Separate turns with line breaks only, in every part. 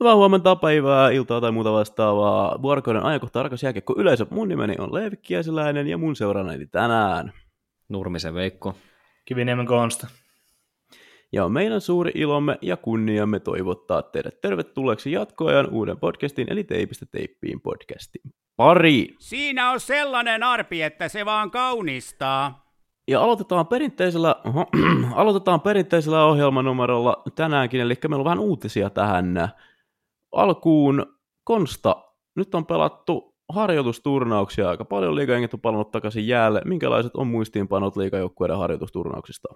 Hyvää huomenta, päivää, iltaa tai muuta vastaavaa. Vuorokauden ajankohta arkas jääkiekko yleisö. Mun nimeni on Leevi Kiesiläinen ja mun seurana tänään.
Nurmisen Veikko.
Kiviniemen Konsta.
Ja on meidän suuri ilomme ja kunniamme toivottaa teidät tervetulleeksi jatkoajan uuden podcastin, eli Teipistä teippiin podcastin pari.
Siinä on sellainen arpi, että se vaan kaunistaa.
Ja aloitetaan perinteisellä, oho, aloitetaan perinteisellä ohjelmanumerolla tänäänkin, eli meillä on vähän uutisia tähän alkuun. Konsta, nyt on pelattu harjoitusturnauksia aika paljon, liigajengit on palannut takaisin jäälle. Minkälaiset on muistiinpanot liigajoukkueiden harjoitusturnauksista?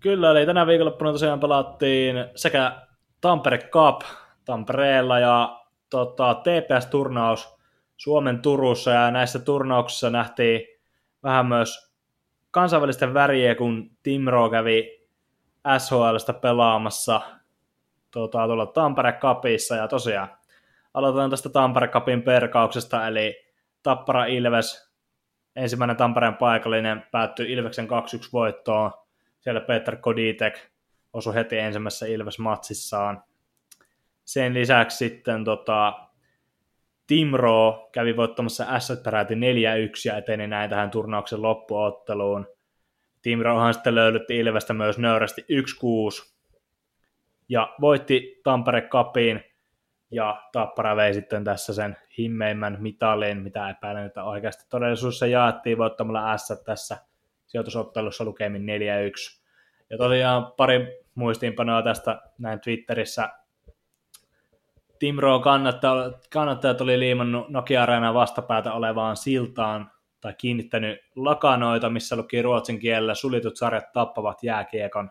Kyllä, eli tänä viikonloppuna tosiaan pelattiin sekä Tampere Cup Tampereella ja tota, TPS-turnaus Suomen Turussa, ja näissä turnauksissa nähtiin vähän myös kansainvälisten väriä, kun Timro kävi SHLstä pelaamassa tuota, tuolla Tampere Cupissa, ja tosiaan aloitetaan tästä Tampere Cupin perkauksesta, eli Tappara Ilves, ensimmäinen Tampereen paikallinen, päättyi Ilveksen 2-1 voittoon, siellä Peter Koditek osui heti ensimmäisessä Ilves-matsissaan. Sen lisäksi sitten tota, Timro kävi voittamassa S peräti 4-1 ja eteni näin tähän turnauksen loppuotteluun. Timrohan sitten löydytti Ilvestä myös nöyrästi 1-6 ja voitti Tampere Cupin ja Tappara vei sitten tässä sen himmeimmän mitalin, mitä epäilen, että oikeasti todellisuudessa jaettiin voittamalla S tässä sijoitusottelussa lukemin 4-1. Ja tosiaan pari muistiinpanoa tästä näin Twitterissä. Timro kannattajat, kannattajat oli liimannut Nokia Areenan vastapäätä olevaan siltaan tai kiinnittänyt lakanoita, missä luki ruotsin kielellä suljetut sarjat tappavat jääkiekon.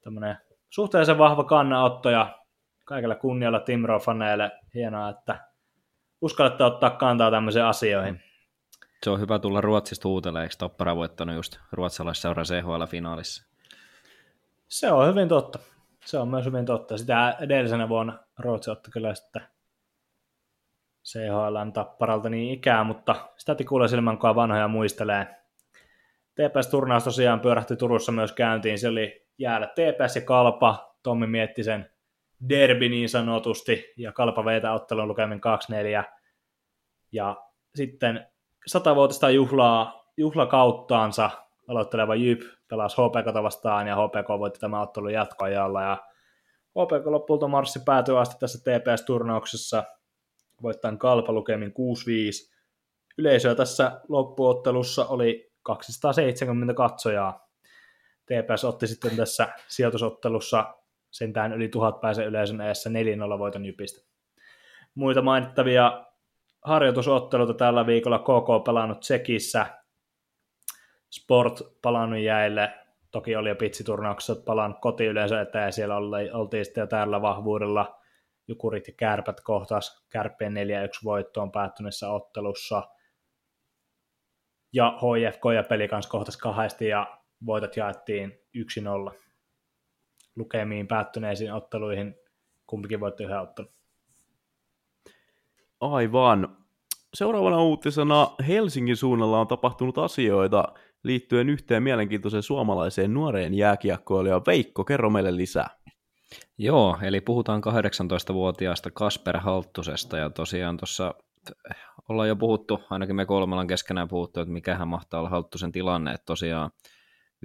Tämmöinen suhteellisen vahva kannanotto ja kaikella kunnialla Timro-faneille hienoa, että uskallatte ottaa kantaa tämmöisiin asioihin.
Se on hyvä tulla Ruotsista huutelemaan, eikö Tappara voittanut just ruotsalaisseura CHL-finaalissa?
Se on hyvin totta. Se on myös hyvin totta. Sitä edellisenä vuonna Ruotsi otti kyllä sitten CHLn tapparalta niin ikää, mutta sitä tikuulla silmän kun vanhoja muistelee. TPS-turnaus tosiaan pyörähti Turussa myös käyntiin. Se oli jäällä TPS ja Kalpa. Tommi mietti sen derbi niin sanotusti, ja Kalpa veitä ottelun lukemin 2-4. Ja sitten satavuotista juhlaa, juhlakauttaansa aloitteleva Jyp pelasi HPK vastaan, ja HPK voitti tämä ottelun jatkoajalla, ja HPK lopulta marssi päätyy asti tässä TPS-turnauksessa, voittaen Kalpa lukemin 6-5. Yleisöä tässä loppuottelussa oli 270 katsojaa. TPS otti sitten tässä sijoitusottelussa sentään yli tuhat pääse yleisön eessä 4-0 voiton Jypistä. Muita mainittavia harjoitusotteluita tällä viikolla KK pelannut Tsekissä, Sport palannut jäille, toki oli jo pitsiturnauksessa palannut kotiyleensä eteen ja siellä oltiin sitten jo täällä vahvuudella Jukurit ja Kärpät kohtas Kärppien 4-1 voittoon päättyneessä ottelussa. Ja HFK ja Pelikans kohtas kahdesti ja voitot jaettiin 1-0 lukemiin päättyneisiin otteluihin. Kumpikin voitti yhden ottelun.
Aivan. Seuraavana uutisena Helsingin suunnalla on tapahtunut asioita liittyen yhteen mielenkiintoiseen suomalaiseen nuoreen jääkiekkoilijaan. Veikko, kerro meille lisää.
Joo, eli puhutaan 18-vuotiaasta Kasper Halttusesta, ja tosiaan tuossa ollaan jo puhuttu, ainakin me kolmella keskenään puhuttu, että mikähän mahtaa olla Halttusen tilanne, että tosiaan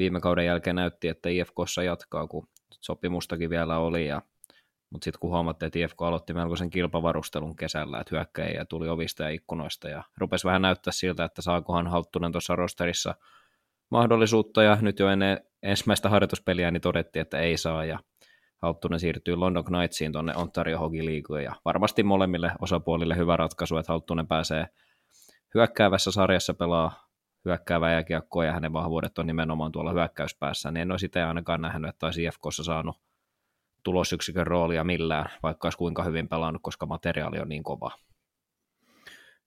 viime kauden jälkeen näytti, että IFKssa jatkaa, kun sopimustakin vielä oli, ja mutta sitten kun huomattiin, että IFK aloitti melkoisen kilpavarustelun kesällä, että hyökkäjiä tuli ovista ja ikkunoista ja rupesi vähän näyttää siltä, että saakohan Halttunen tuossa rosterissa mahdollisuutta ja nyt jo ennen ensimmäistä harjoituspeliä niin todettiin, että ei saa ja Halttunen siirtyy London Knightsiin tuonne Ontario Hockey Leagueen ja varmasti molemmille osapuolille hyvä ratkaisu, että Halttunen pääsee hyökkäävässä sarjassa pelaa hyökkäävää jääkiekkoa ja hänen vahvuudet on nimenomaan tuolla hyökkäyspäässä, niin en olisi itse ainakaan nähnyt, että olisi IFKssa saanut tulosyksikön roolia millään, vaikka olisi kuinka hyvin pelannut, koska materiaali on niin kova.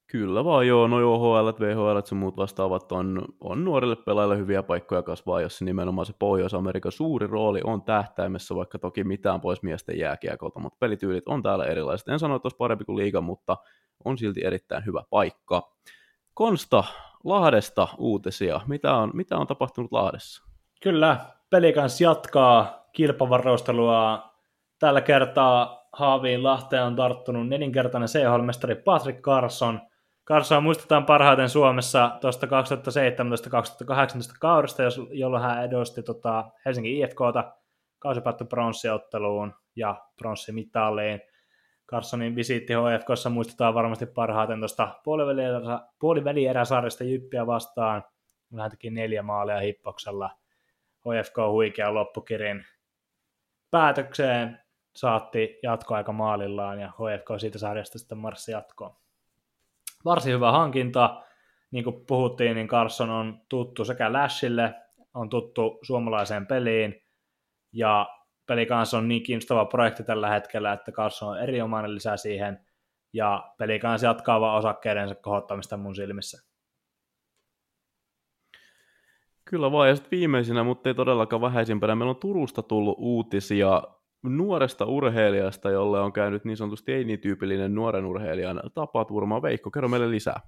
Kyllä vaan joo, no OHL, VHL ja muut vastaavat on, on nuorille pelaajille hyviä paikkoja kasvaa, jos nimenomaan se Pohjois-Amerikan suuri rooli on tähtäimessä, vaikka toki mitään pois miesten jääkiekolta, mutta pelityylit on täällä erilaiset. En sano, että olisi parempi kuin liiga, mutta on silti erittäin hyvä paikka. Konsta, Lahdesta uutisia. Mitä on, mitä on tapahtunut Lahdessa?
Kyllä, Pelikans jatkaa kilpavarustelua tällä kertaa haaviin Lahteen on tarttunut nelinkertainen CHL-mestari Patrick Carson. Carson muistetaan parhaiten Suomessa tuosta 2017-2018 kaudesta, jolloin hän edusti tota Helsingin IFKta kausipäättö pronssiotteluun ja pronssimitaliin. Carsonin visiitti HFKssa muistetaan varmasti parhaiten tuosta puolivälieräsarjasta Jyppiä vastaan. Hän teki neljä maalia hippoksella. HFK huikea loppukirin päätökseen saatti jatkoaika maalillaan ja HFK siitä sarjasta sitten marssi jatkoon. Varsin hyvä hankinta. Niin kuin puhuttiin, niin Carson on tuttu sekä Lashille, on tuttu suomalaiseen peliin ja peli kanssa on niin kiinnostava projekti tällä hetkellä, että Carson on erinomainen lisää siihen ja peli kanssa jatkaa vaan osakkeidensa kohottamista mun silmissä.
Kyllä vaan, ja sitten viimeisenä, mutta ei todellakaan vähäisimpänä, meillä on Turusta tullut uutisia nuoresta urheilijasta, jolle on käynyt niin sanotusti ei niin tyypillinen nuoren urheilijan tapaturma. Veikko, kerro meille lisää.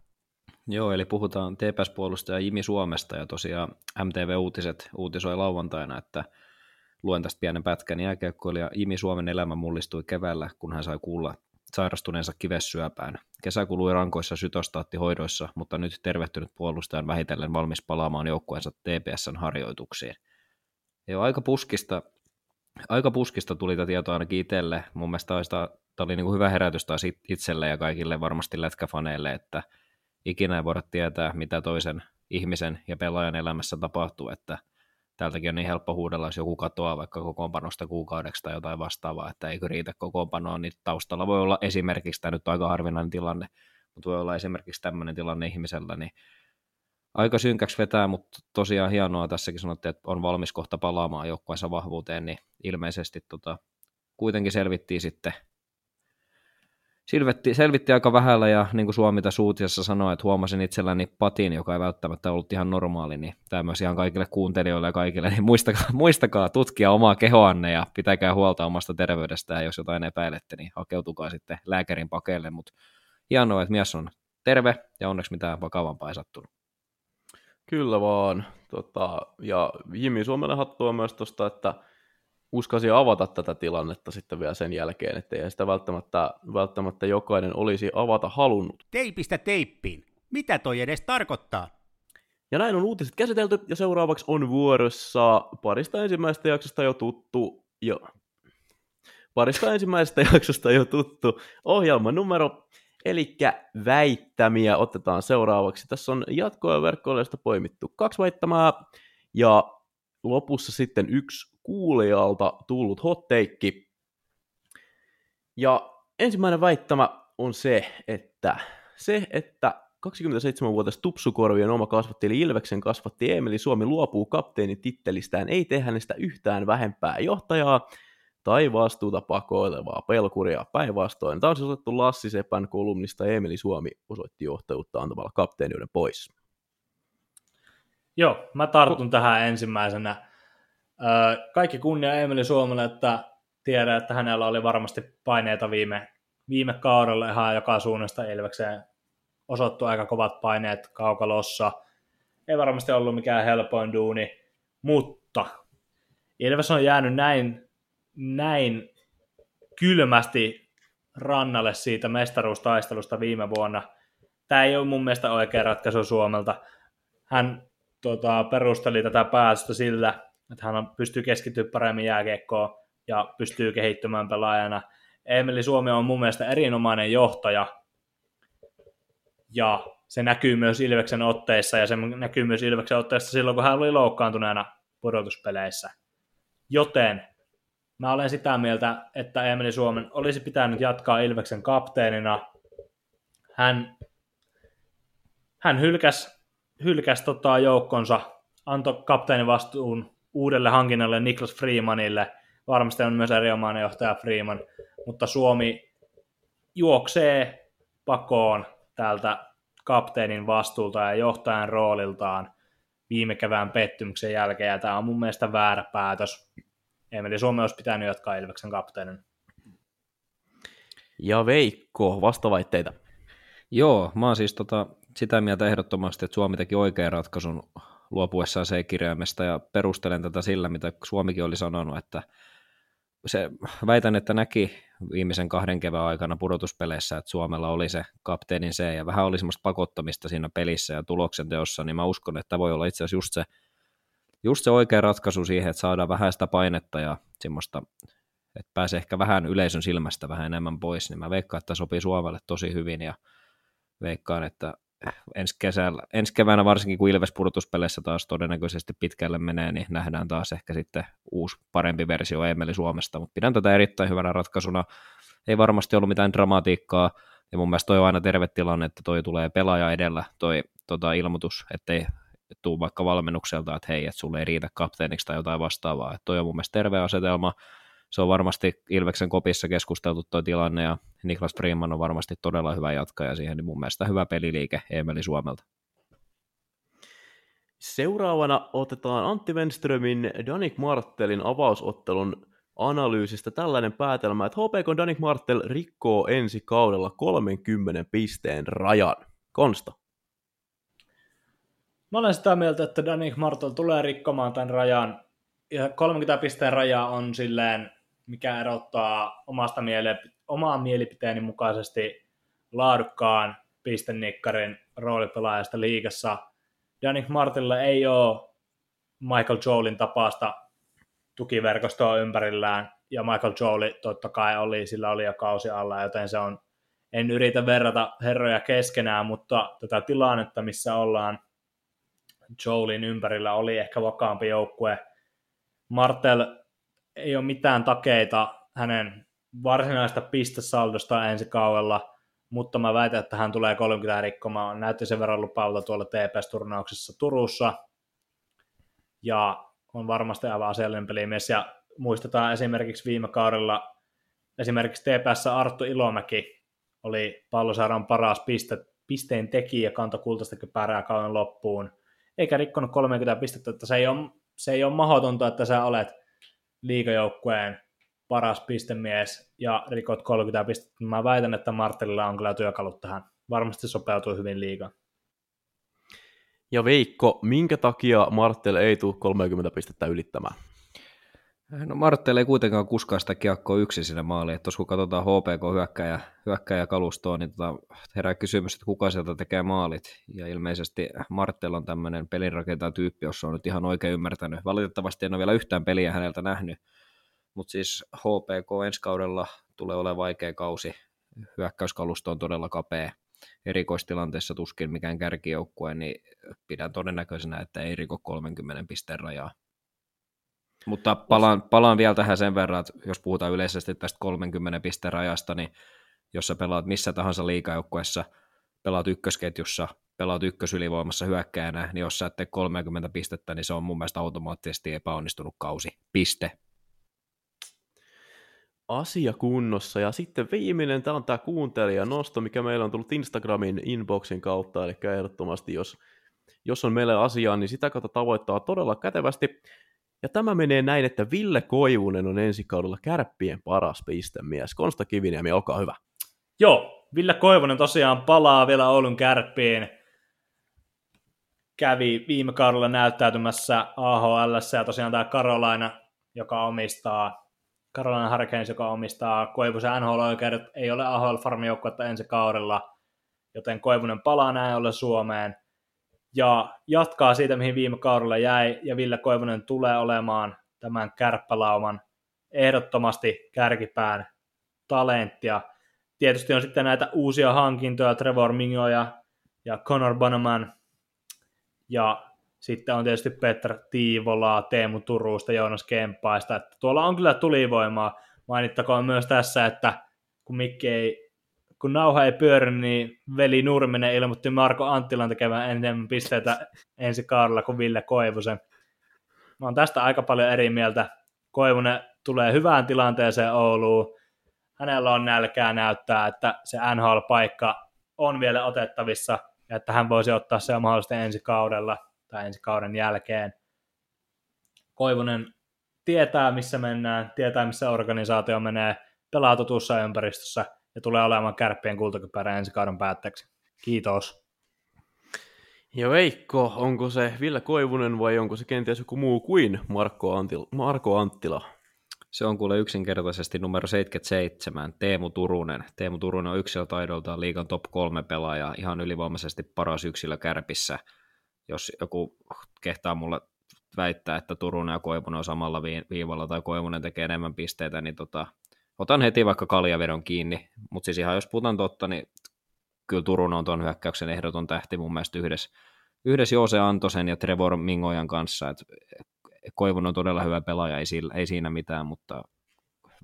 Joo, eli puhutaan TPS-puolustaja Jimi Suomesta, ja tosiaan MTV Uutiset uutisoi lauantaina, että luen tästä pienen pätkän jääkiekkoilija Jimi Suomen elämä mullistui keväällä, kun hän sai kuulla sairastuneensa kivessyöpään. Kesä kului rankoissa sytostaattihoidoissa, mutta nyt tervehtynyt puolustaja on vähitellen valmis palaamaan joukkueensa TPSn harjoituksiin. Joo, aika puskista, aika puskista tuli tätä tietoa ainakin itselle. Mun mielestä tämä oli niin kuin hyvä herätys taas itselle ja kaikille varmasti lätkäfaneille, että ikinä ei voida tietää, mitä toisen ihmisen ja pelaajan elämässä tapahtuu, että – täältäkin on niin helppo huudella, jos joku katoaa vaikka kokoonpanosta kuukaudeksi tai jotain vastaavaa, että eikö riitä kokoonpanoa, niin taustalla voi olla esimerkiksi, tämä nyt on aika harvinainen tilanne, mutta voi olla esimerkiksi tämmöinen tilanne ihmisellä, niin aika synkäksi vetää, mutta tosiaan hienoa tässäkin sanottiin, että on valmis kohta palaamaan joukkueensa vahvuuteen, niin ilmeisesti tota, kuitenkin selvittiin sitten selvitti, selvitti aika vähällä ja niin kuin Suomi tässä uutisessa sanoi, että huomasin itselläni patin, joka ei välttämättä ollut ihan normaali, niin tämä myös ihan kaikille kuuntelijoille ja kaikille, niin muistakaa, muistakaa tutkia omaa kehoanne ja pitäkää huolta omasta terveydestä ja jos jotain epäilette, niin hakeutukaa sitten lääkärin pakeille, mutta hienoa, että mies on terve ja onneksi mitään vakavampaa ei sattunut.
Kyllä vaan. Tota, ja Jimmy Suomelle hattua myös tuosta, että uskalsi avata tätä tilannetta sitten vielä sen jälkeen, että sitä välttämättä, välttämättä jokainen olisi avata halunnut.
Teipistä teippiin. Mitä toi edes tarkoittaa?
Ja näin on uutiset käsitelty, ja seuraavaksi on vuorossa parista ensimmäistä jaksosta jo tuttu, jo, parista ensimmäisestä jaksosta jo tuttu ohjelman numero, eli väittämiä otetaan seuraavaksi. Tässä on jatkoa verkkoilusta poimittu kaksi väittämää, ja lopussa sitten yksi kuulijalta tullut hotteikki. Ja ensimmäinen väittämä on se, että se, että 27-vuotias Tupsukorvien oma kasvatti, eli Ilveksen kasvatti Emeli Suomi luopuu kapteenin tittelistään, ei tee hänestä yhtään vähempää johtajaa tai vastuuta pakoilevaa pelkuria päinvastoin. Tämä on siis otettu Lassi Sepän kolumnista Emeli Suomi osoitti johtajuutta antamalla kapteeniuden pois.
Joo, mä tartun tähän ensimmäisenä. Kaikki kunnia Emeli Suomelle, että tiedän, että hänellä oli varmasti paineita viime, viime kaudella ihan joka suunnasta Ilvekseen osoittu aika kovat paineet kaukalossa. Ei varmasti ollut mikään helpoin duuni, mutta Ilves on jäänyt näin, näin kylmästi rannalle siitä mestaruustaistelusta viime vuonna. Tämä ei ole mun mielestä oikea ratkaisu Suomelta. Hän tota, perusteli tätä päätöstä sillä, että hän pystyy keskittymään paremmin jääkiekkoon ja pystyy kehittymään pelaajana. Emeli Suomi on mun mielestä erinomainen johtaja, ja se näkyy myös Ilveksen otteissa, ja se näkyy myös Ilveksen otteissa silloin, kun hän oli loukkaantuneena pudotuspeleissä. Joten mä olen sitä mieltä, että Emeli Suomen olisi pitänyt jatkaa Ilveksen kapteenina. Hän, hän hylkäsi, hylkäsi tota joukkonsa, antoi kapteenin vastuun uudelle hankinnalle Niklas Freemanille. Varmasti on myös erinomainen johtaja Freeman, mutta Suomi juoksee pakoon täältä kapteenin vastuulta ja johtajan rooliltaan viime kevään pettymyksen jälkeen, ja tämä on mun mielestä väärä päätös. Emeli Suomi olisi pitänyt jatkaa Ilveksen kapteenin.
Ja Veikko, vastavaitteita.
Joo, mä oon siis tota, sitä mieltä ehdottomasti, että Suomi teki oikean ratkaisun luopuessaan C-kirjaimesta ja perustelen tätä sillä, mitä Suomikin oli sanonut, että se, väitän, että näki viimeisen kahden kevään aikana pudotuspeleissä, että Suomella oli se kapteenin se, ja vähän oli semmoista pakottamista siinä pelissä ja tuloksen teossa, niin mä uskon, että voi olla itse asiassa just se, just se oikea ratkaisu siihen, että saadaan vähän sitä painetta ja semmoista, että pääsee ehkä vähän yleisön silmästä vähän enemmän pois, niin mä veikkaan, että sopii Suomelle tosi hyvin, ja veikkaan, että ensi, kesällä, ensi keväänä varsinkin, kun Ilves pudotuspeleissä taas todennäköisesti pitkälle menee, niin nähdään taas ehkä sitten uusi parempi versio Emeli Suomesta, mutta pidän tätä erittäin hyvänä ratkaisuna. Ei varmasti ollut mitään dramatiikkaa, ja mun mielestä toi on aina terve tilanne, että toi tulee pelaaja edellä, toi tota, ilmoitus, ettei tuu vaikka valmennukselta, että hei, että sulle ei riitä kapteeniksi tai jotain vastaavaa. Että toi on mun mielestä terve asetelma, se on varmasti Ilveksen kopissa keskusteltu tuo tilanne ja Niklas Freeman on varmasti todella hyvä jatkaja siihen, niin mun mielestä hyvä peliliike Emeli Suomelta.
Seuraavana otetaan Antti Wenströmin Danik Marttelin avausottelun analyysistä tällainen päätelmä, että HPK Danik Martel rikkoo ensi kaudella 30 pisteen rajan. Konsta.
Mä olen sitä mieltä, että Danik Martel tulee rikkomaan tämän rajan. Ja 30 pisteen raja on silleen mikä erottaa omasta miele- omaan mielipiteeni mukaisesti laadukkaan pistennikkarin roolipelaajasta liigassa. Danik Martilla ei ole Michael Joelin tapaista tukiverkostoa ympärillään, ja Michael Joeli totta kai oli, sillä oli jo kausi alla, joten se on, en yritä verrata herroja keskenään, mutta tätä tilannetta, missä ollaan Joelin ympärillä, oli ehkä vakaampi joukkue. Martel ei ole mitään takeita hänen varsinaista pistesaldosta ensi kaudella, mutta mä väitän, että hän tulee 30 rikkomaan. Näytti sen verran lupaavalta tuolla TPS-turnauksessa Turussa, ja on varmasti aivan asiallinen pelimies, ja muistetaan esimerkiksi viime kaudella, esimerkiksi TPS Arttu Ilomäki oli pallosarjan paras piste, pisteen tekijä, kantoi kultaista kypärää kauden loppuun, eikä rikkonut 30 pistettä, että se ei ole, se ei ole mahdotonta, että sä olet liikajoukkueen paras pistemies ja rikot 30 pistettä. Mä väitän, että Martellilla on kyllä työkalut tähän. Varmasti sopeutuu hyvin liigaan.
Ja Veikko, minkä takia Martel ei tule 30 pistettä ylittämään?
No Martel ei kuitenkaan kuskaa sitä kiekkoa yksin sinne maaliin, että kun katsotaan HPK hyökkäjä, hyökkäjä kalustoa, niin tota, herää kysymys, että kuka sieltä tekee maalit. Ja ilmeisesti Martel on tämmöinen pelinrakentaja tyyppi, jossa on nyt ihan oikein ymmärtänyt. Valitettavasti en ole vielä yhtään peliä häneltä nähnyt, mutta siis HPK ensi kaudella tulee olemaan vaikea kausi. Hyökkäyskalusto on todella kapea. Erikoistilanteessa tuskin mikään kärkijoukkue, niin pidän todennäköisenä, että ei riko 30 pisteen rajaa. Mutta palaan, palaan vielä tähän sen verran, että jos puhutaan yleisesti tästä 30 pisteen rajasta, niin jos sä pelaat missä tahansa liikajoukkueessa, pelaat ykkösketjussa, pelaat ykkösylivoimassa hyökkäänä, niin jos sä et tee 30 pistettä, niin se on mun mielestä automaattisesti epäonnistunut kausi. Piste.
Asia kunnossa. Ja sitten viimeinen, tämä on tämä kuuntelija nosto, mikä meillä on tullut Instagramin inboxin kautta, eli ehdottomasti jos, jos on meille asiaa, niin sitä kautta tavoittaa todella kätevästi. Ja tämä menee näin, että Ville Koivunen on ensi kaudella kärppien paras pistemies. Konsta Kiviniemi, olkaa hyvä.
Joo, Ville Koivunen tosiaan palaa vielä Oulun kärppiin. Kävi viime kaudella näyttäytymässä AHL ja tosiaan tämä Karolaina, joka omistaa Carolina Hurricanes, joka omistaa Koivusen NHL-oikeudet, ei ole AHL farmijoukkuetta ensi kaudella, joten Koivunen palaa näin ollen Suomeen ja jatkaa siitä, mihin viime kaudella jäi, ja Ville Koivunen tulee olemaan tämän kärppälauman ehdottomasti kärkipään talenttia. Tietysti on sitten näitä uusia hankintoja, Trevor Mingo ja, ja Connor Bannerman, ja sitten on tietysti Petra Tiivolaa, Teemu Turusta, Joonas Kemppaista, että tuolla on kyllä tulivoimaa. Mainittakoon myös tässä, että kun Mikki ei kun nauha ei pyöri, niin veli Nurminen ilmoitti Marko Anttilan tekevän enemmän pisteitä ensi kaudella kuin Ville Koivusen. Mä oon tästä aika paljon eri mieltä. Koivunen tulee hyvään tilanteeseen Ouluun. Hänellä on nälkää näyttää, että se NHL-paikka on vielä otettavissa ja että hän voisi ottaa se mahdollisesti ensi kaudella tai ensi kauden jälkeen. Koivunen tietää, missä mennään, tietää, missä organisaatio menee, pelaa tutussa ympäristössä – ja tulee olemaan kärppien kultakypärä ensi kauden päätteeksi. Kiitos.
Ja Veikko, onko se Ville Koivunen vai onko se kenties joku muu kuin Marko Anttila? Marko Anttila?
Se on kuule yksinkertaisesti numero 77, Teemu Turunen. Teemu Turunen on yksilötaidoltaan liigan top 3 pelaaja, ihan ylivoimaisesti paras yksilö kärpissä. Jos joku kehtaa mulle väittää, että Turunen ja Koivunen on samalla viivalla tai Koivunen tekee enemmän pisteitä, niin tota, otan heti vaikka kaljavedon kiinni. Mutta siis ihan jos puhutaan totta, niin kyllä Turunen on tuon hyökkäyksen ehdoton tähti mun mielestä yhdessä, yhdessä Joose Antosen ja Trevor Mingojan kanssa. Et Koivun on todella hyvä pelaaja, ei, sillä, ei siinä mitään, mutta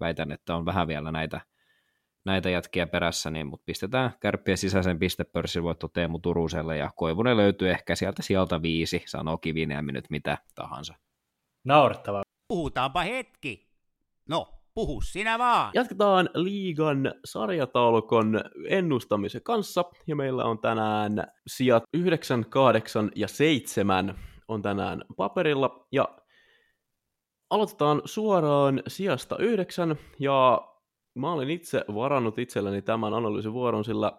väitän, että on vähän vielä näitä, näitä jätkiä perässä, niin, mutta pistetään kärppien sisäisen pistepörssivoitto Teemu Turuselle ja Koivunen löytyy ehkä sieltä sieltä viisi, sanoo Kiviniemi nyt mitä tahansa.
Naurettavaa.
Puhutaanpa hetki. No, puhu sinä vaan.
Jatketaan liigan sarjataulukon ennustamisen kanssa, ja meillä on tänään sijat 9, 8 ja 7 on tänään paperilla, ja aloitetaan suoraan sijasta 9, ja mä olin itse varannut itselleni tämän analyysivuoron, sillä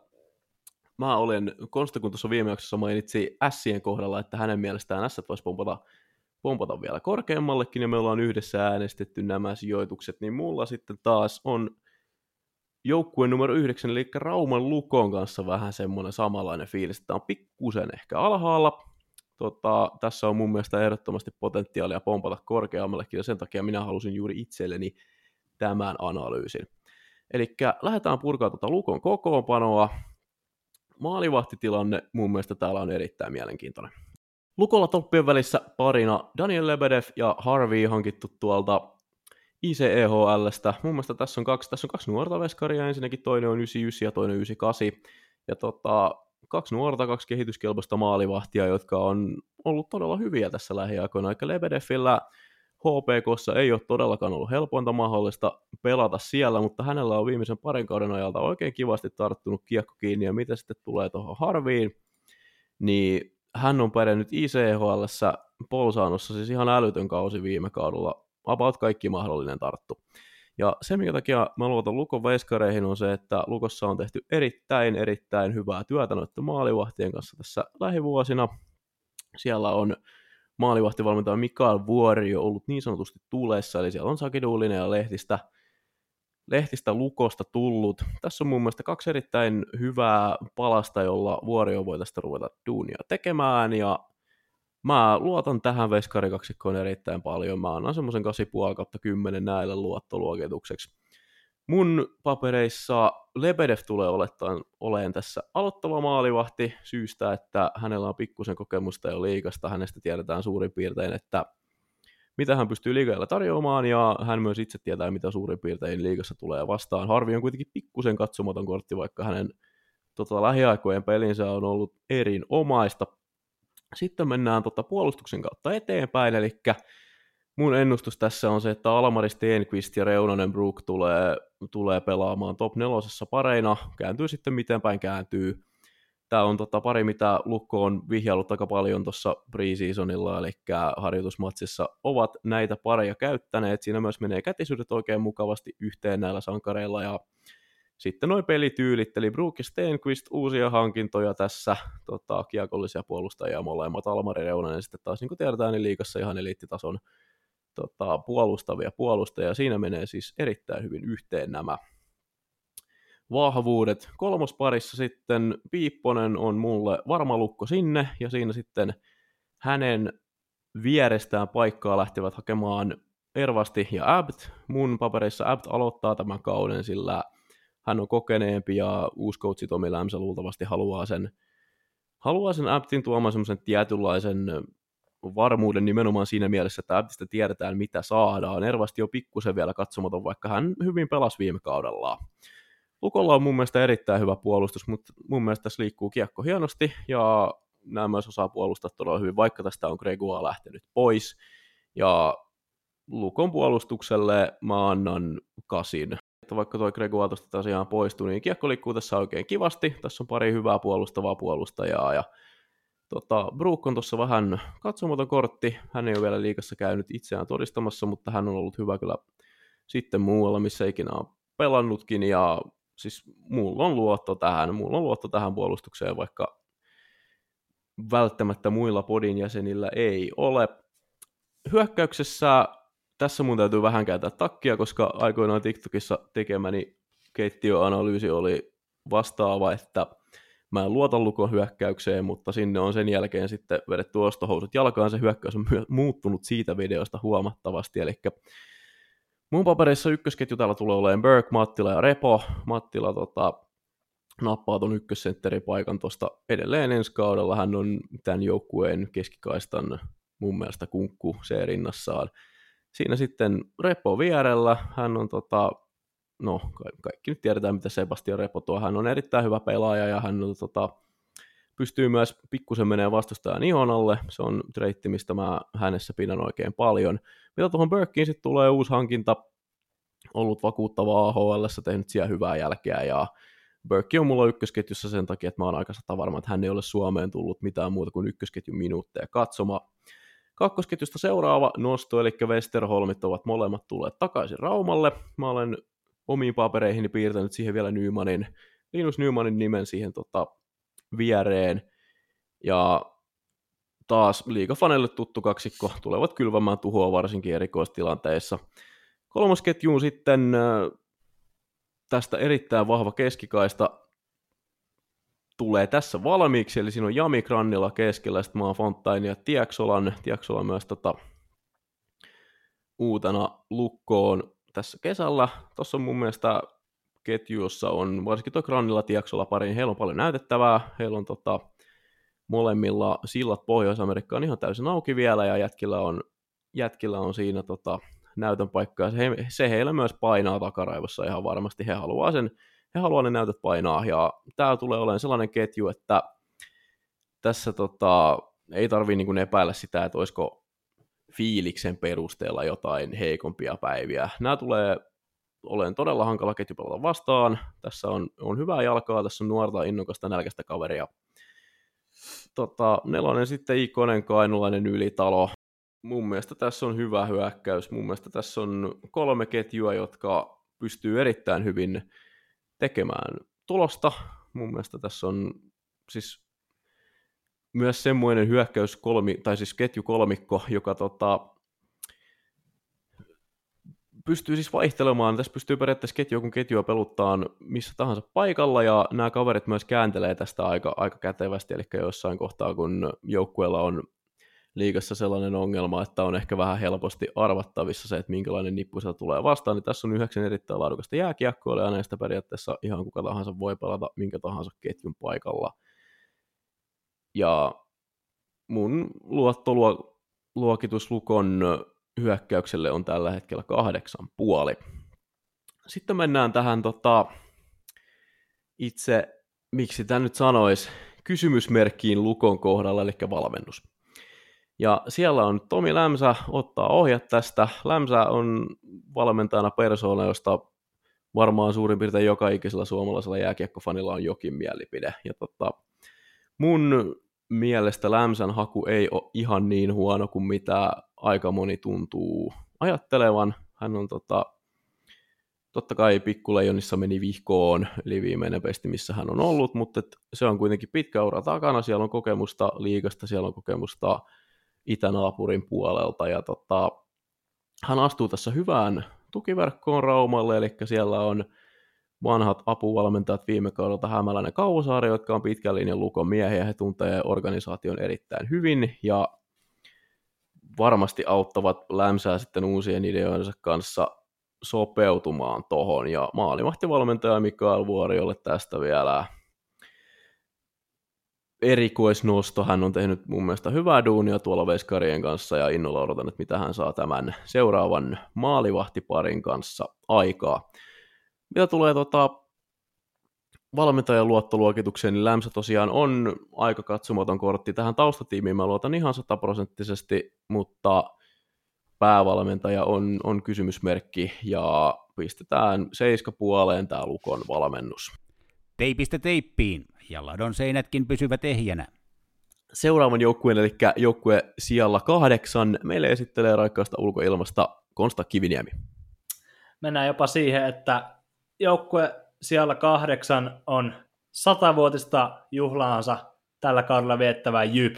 mä olen, Konsta kun tuossa viime jaksossa mainitsi Sien kohdalla, että hänen mielestään S voisi pompata pompata vielä korkeammallekin, ja me ollaan yhdessä äänestetty nämä sijoitukset, niin mulla sitten taas on joukkueen numero 9, eli Rauman Lukon kanssa vähän semmoinen samanlainen fiilis, että on pikkusen ehkä alhaalla. Tota, tässä on mun mielestä ehdottomasti potentiaalia pompata korkeammallekin, ja sen takia minä halusin juuri itselleni tämän analyysin. Eli lähdetään purkaa tuota Lukon kokoonpanoa. Maalivahtitilanne mun mielestä täällä on erittäin mielenkiintoinen. Lukolla toppien välissä parina Daniel Lebedev ja Harvey hankittu tuolta ICEHLstä. Mun mielestä tässä on kaksi, tässä on kaksi nuorta veskaria, ensinnäkin toinen on 99 ja toinen 98. Ja tota, kaksi nuorta, kaksi kehityskelpoista maalivahtia, jotka on ollut todella hyviä tässä lähiaikoina. Eikä Lebedevillä HPKssa ei ole todellakaan ollut helpointa mahdollista pelata siellä, mutta hänellä on viimeisen parin kauden ajalta oikein kivasti tarttunut kiekko kiinni, ja mitä sitten tulee tuohon Harviin, niin hän on pärjännyt ICHL Polsaanossa siis ihan älytön kausi viime kaudella, about kaikki mahdollinen tarttu. Ja se, minkä takia mä luotan Lukon veskareihin, on se, että Lukossa on tehty erittäin, erittäin hyvää työtä noiden maalivahtien kanssa tässä lähivuosina. Siellä on maalivahtivalmentaja Mikael Vuori ollut niin sanotusti tulessa, eli siellä on Sakidullinen ja Lehtistä – lehtistä lukosta tullut. Tässä on mun mielestä kaksi erittäin hyvää palasta, jolla Vuorio voi tästä ruveta duunia tekemään, ja mä luotan tähän veskarikaksikkoon erittäin paljon. Mä annan semmoisen 8,5 kautta 10 näille luottoluokitukseksi. Mun papereissa Lebedev tulee olettaen oleen tässä aloittava maalivahti syystä, että hänellä on pikkusen kokemusta jo liikasta. Hänestä tiedetään suurin piirtein, että mitä hän pystyy liigalla tarjoamaan, ja hän myös itse tietää, mitä suurin piirtein liigassa tulee vastaan. Harvi on kuitenkin pikkusen katsomaton kortti, vaikka hänen tota, lähiaikojen pelinsä on ollut erinomaista. Sitten mennään tota, puolustuksen kautta eteenpäin, eli mun ennustus tässä on se, että Almari Stenqvist ja Reunonen Brook tulee, tulee pelaamaan top nelosessa pareina, kääntyy sitten miten päin kääntyy, Tämä on tota pari, mitä Lukko on vihjaillut aika paljon tuossa preseasonilla, eli harjoitusmatsissa ovat näitä pareja käyttäneet. Siinä myös menee kätisyydet oikein mukavasti yhteen näillä sankareilla, ja sitten noin pelityylit, eli Brook ja Stenqvist, uusia hankintoja tässä, tota, kiekollisia puolustajia molemmat, Almari Reunanen sitten taas, niin kuin tiedetään, niin liikassa ihan eliittitason tota, puolustavia puolustajia. Siinä menee siis erittäin hyvin yhteen nämä vahvuudet. Kolmosparissa sitten Piipponen on mulle varma lukko sinne, ja siinä sitten hänen vierestään paikkaa lähtevät hakemaan Ervasti ja Abt. Mun papereissa Abt aloittaa tämän kauden, sillä hän on kokeneempi ja uusi coachi Tomi Lämsä luultavasti haluaa sen, haluaa sen Abtin tuomaan semmoisen tietynlaisen varmuuden nimenomaan siinä mielessä, että Abtista tiedetään mitä saadaan. Ervasti on pikkusen vielä katsomaton, vaikka hän hyvin pelasi viime kaudella. Lukolla on mun mielestä erittäin hyvä puolustus, mutta mun mielestä tässä liikkuu kiekko hienosti ja nämä myös osaa puolustaa todella hyvin, vaikka tästä on Gregua lähtenyt pois. Ja Lukon puolustukselle mä annan kasin. Että vaikka toi Gregua tuosta tosiaan poistui, niin kiekko liikkuu tässä oikein kivasti. Tässä on pari hyvää puolustavaa puolustajaa ja Tota, Brook on tuossa vähän katsomaton kortti. Hän ei ole vielä liikassa käynyt itseään todistamassa, mutta hän on ollut hyvä kyllä sitten muualla, missä ikinä on pelannutkin. Ja siis mulla on luotto tähän, mulla on luotto tähän puolustukseen, vaikka välttämättä muilla podin jäsenillä ei ole. Hyökkäyksessä tässä mun täytyy vähän kääntää takkia, koska aikoinaan TikTokissa tekemäni keittiöanalyysi oli vastaava, että mä en luota lukon hyökkäykseen, mutta sinne on sen jälkeen sitten vedetty ostohousut jalkaan. Se hyökkäys on muuttunut siitä videosta huomattavasti, eli mun paperissa ykkösketju täällä tulee olemaan Burke, Mattila ja Repo. Mattila tota, nappaa ton ykkössentteripaikan tuosta edelleen ensi kaudella. Hän on tämän joukkueen keskikaistan mun mielestä kunkku se rinnassaan. Siinä sitten Repo vierellä, hän on tota, no kaikki nyt tiedetään, mitä Sebastian Repo tuo, hän on erittäin hyvä pelaaja ja hän on, tota, pystyy myös pikkusen menee vastustajan ihon alle, se on treitti, mistä mä hänessä pidän oikein paljon. Mitä tuohon Burkkiin sitten tulee uusi hankinta, ollut vakuuttavaa AHL, tehnyt siellä hyvää jälkeä ja Burkki on mulla ykkösketjussa sen takia, että mä oon aika sata varma, että hän ei ole Suomeen tullut mitään muuta kuin ykkösketjun minuutteja katsomaan. Kakkosketjusta seuraava nosto, eli Westerholmit ovat molemmat tulleet takaisin Raumalle. Mä olen omiin papereihini piirtänyt siihen vielä Nymanin, Linus Nymanin nimen siihen tota, viereen. Ja taas liigafaneille tuttu kaksikko tulevat kylvämään tuhoa varsinkin erikoistilanteissa. Kolmosketjuun sitten tästä erittäin vahva keskikaista tulee tässä valmiiksi, eli siinä on Jami Grannilla keskellä, sitten mä Fontaine ja Tiaksolan, Tiaksola myös tota, uutena lukkoon tässä kesällä. Tuossa on mun mielestä ketjussa on varsinkin tuo Grannilla Tiaksola pari, heillä on paljon näytettävää, heillä on tota, molemmilla sillat Pohjois-Amerikkaan ihan täysin auki vielä, ja jätkillä on, jätkillä on siinä tota, näytön paikka, ja se, se heillä myös painaa takaraivossa ihan varmasti, he haluaa sen he haluaa ne näytöt painaa, ja tämä tulee olemaan sellainen ketju, että tässä tota, ei tarvitse niin epäillä sitä, että olisiko fiiliksen perusteella jotain heikompia päiviä. Nämä tulee olen todella hankala ketju pelata vastaan. Tässä on, on hyvää jalkaa, tässä on nuorta innokasta nälkäistä kaveria. Tota, nelonen sitten ikonen kainulainen ylitalo. Mun mielestä tässä on hyvä hyökkäys. Mun mielestä tässä on kolme ketjua, jotka pystyy erittäin hyvin tekemään tulosta. Mun mielestä tässä on siis myös semmoinen hyökkäys kolmi, tai siis ketju kolmikko, joka tota, pystyy siis vaihtelemaan. Tässä pystyy periaatteessa ketju kun ketjua peluttaa missä tahansa paikalla, ja nämä kaverit myös kääntelee tästä aika, aika kätevästi, eli jossain kohtaa, kun joukkueella on liigassa sellainen ongelma, että on ehkä vähän helposti arvattavissa se, että minkälainen nippu sieltä tulee vastaan, niin tässä on yhdeksän erittäin laadukasta jääkiekkoa, ja näistä periaatteessa ihan kuka tahansa voi pelata minkä tahansa ketjun paikalla. Ja mun luottoluokitus Lukon hyökkäykselle on tällä hetkellä kahdeksan puoli. Sitten mennään tähän tota, itse, miksi tämä nyt sanoisi, kysymysmerkkiin Lukon kohdalla, eli valmennus. Ja siellä on Tomi Lämsä ottaa ohjat tästä. Lämsä on valmentajana persoona, josta varmaan suurin piirtein joka ikisellä suomalaisella jääkiekkofanilla on jokin mielipide. Ja tota, mun mielestä Lämsän haku ei ole ihan niin huono kuin mitä aika moni tuntuu ajattelevan. Hän on tota, totta kai Pikkuleijonissa meni vihkoon, eli viimeinen pesti, missä hän on ollut, mutta se on kuitenkin pitkä ura takana. Siellä on kokemusta liigasta, siellä on kokemusta itänaapurin puolelta, ja tota, hän astuu tässä hyvään tukiverkkoon Raumalle, eli siellä on vanhat apuvalmentajat viime kaudelta Hämäläinen Kausaari, jotka on pitkän linjan lukon miehiä, he tuntee organisaation erittäin hyvin, ja varmasti auttavat Lämsää sitten uusien ideoidensa kanssa sopeutumaan tohon, ja maalivahtivalmentaja Mikael Vuoriolle tästä vielä erikoisnosto. Hän on tehnyt mun mielestä hyvää duunia tuolla Veskarien kanssa ja innolla odotan, että mitä hän saa tämän seuraavan maalivahtiparin kanssa aikaa. Mitä tulee tota, valmentajan luottoluokitukseen, niin Lämsä tosiaan on aika katsomaton kortti tähän taustatiimiin. Mä luotan ihan sataprosenttisesti, mutta päävalmentaja on, on kysymysmerkki ja pistetään seiska puoleen tämä Lukon valmennus.
Teipistä teippiin ja ladon seinätkin pysyvät ehjänä.
Seuraavan joukkueen, eli joukkue sijalla kahdeksan, meille esittelee raikkaasta ulkoilmasta Konsta Kiviniemi.
Mennään jopa siihen, että joukkue sijalla kahdeksan on satavuotista juhlaansa tällä kaudella viettävä Jyp.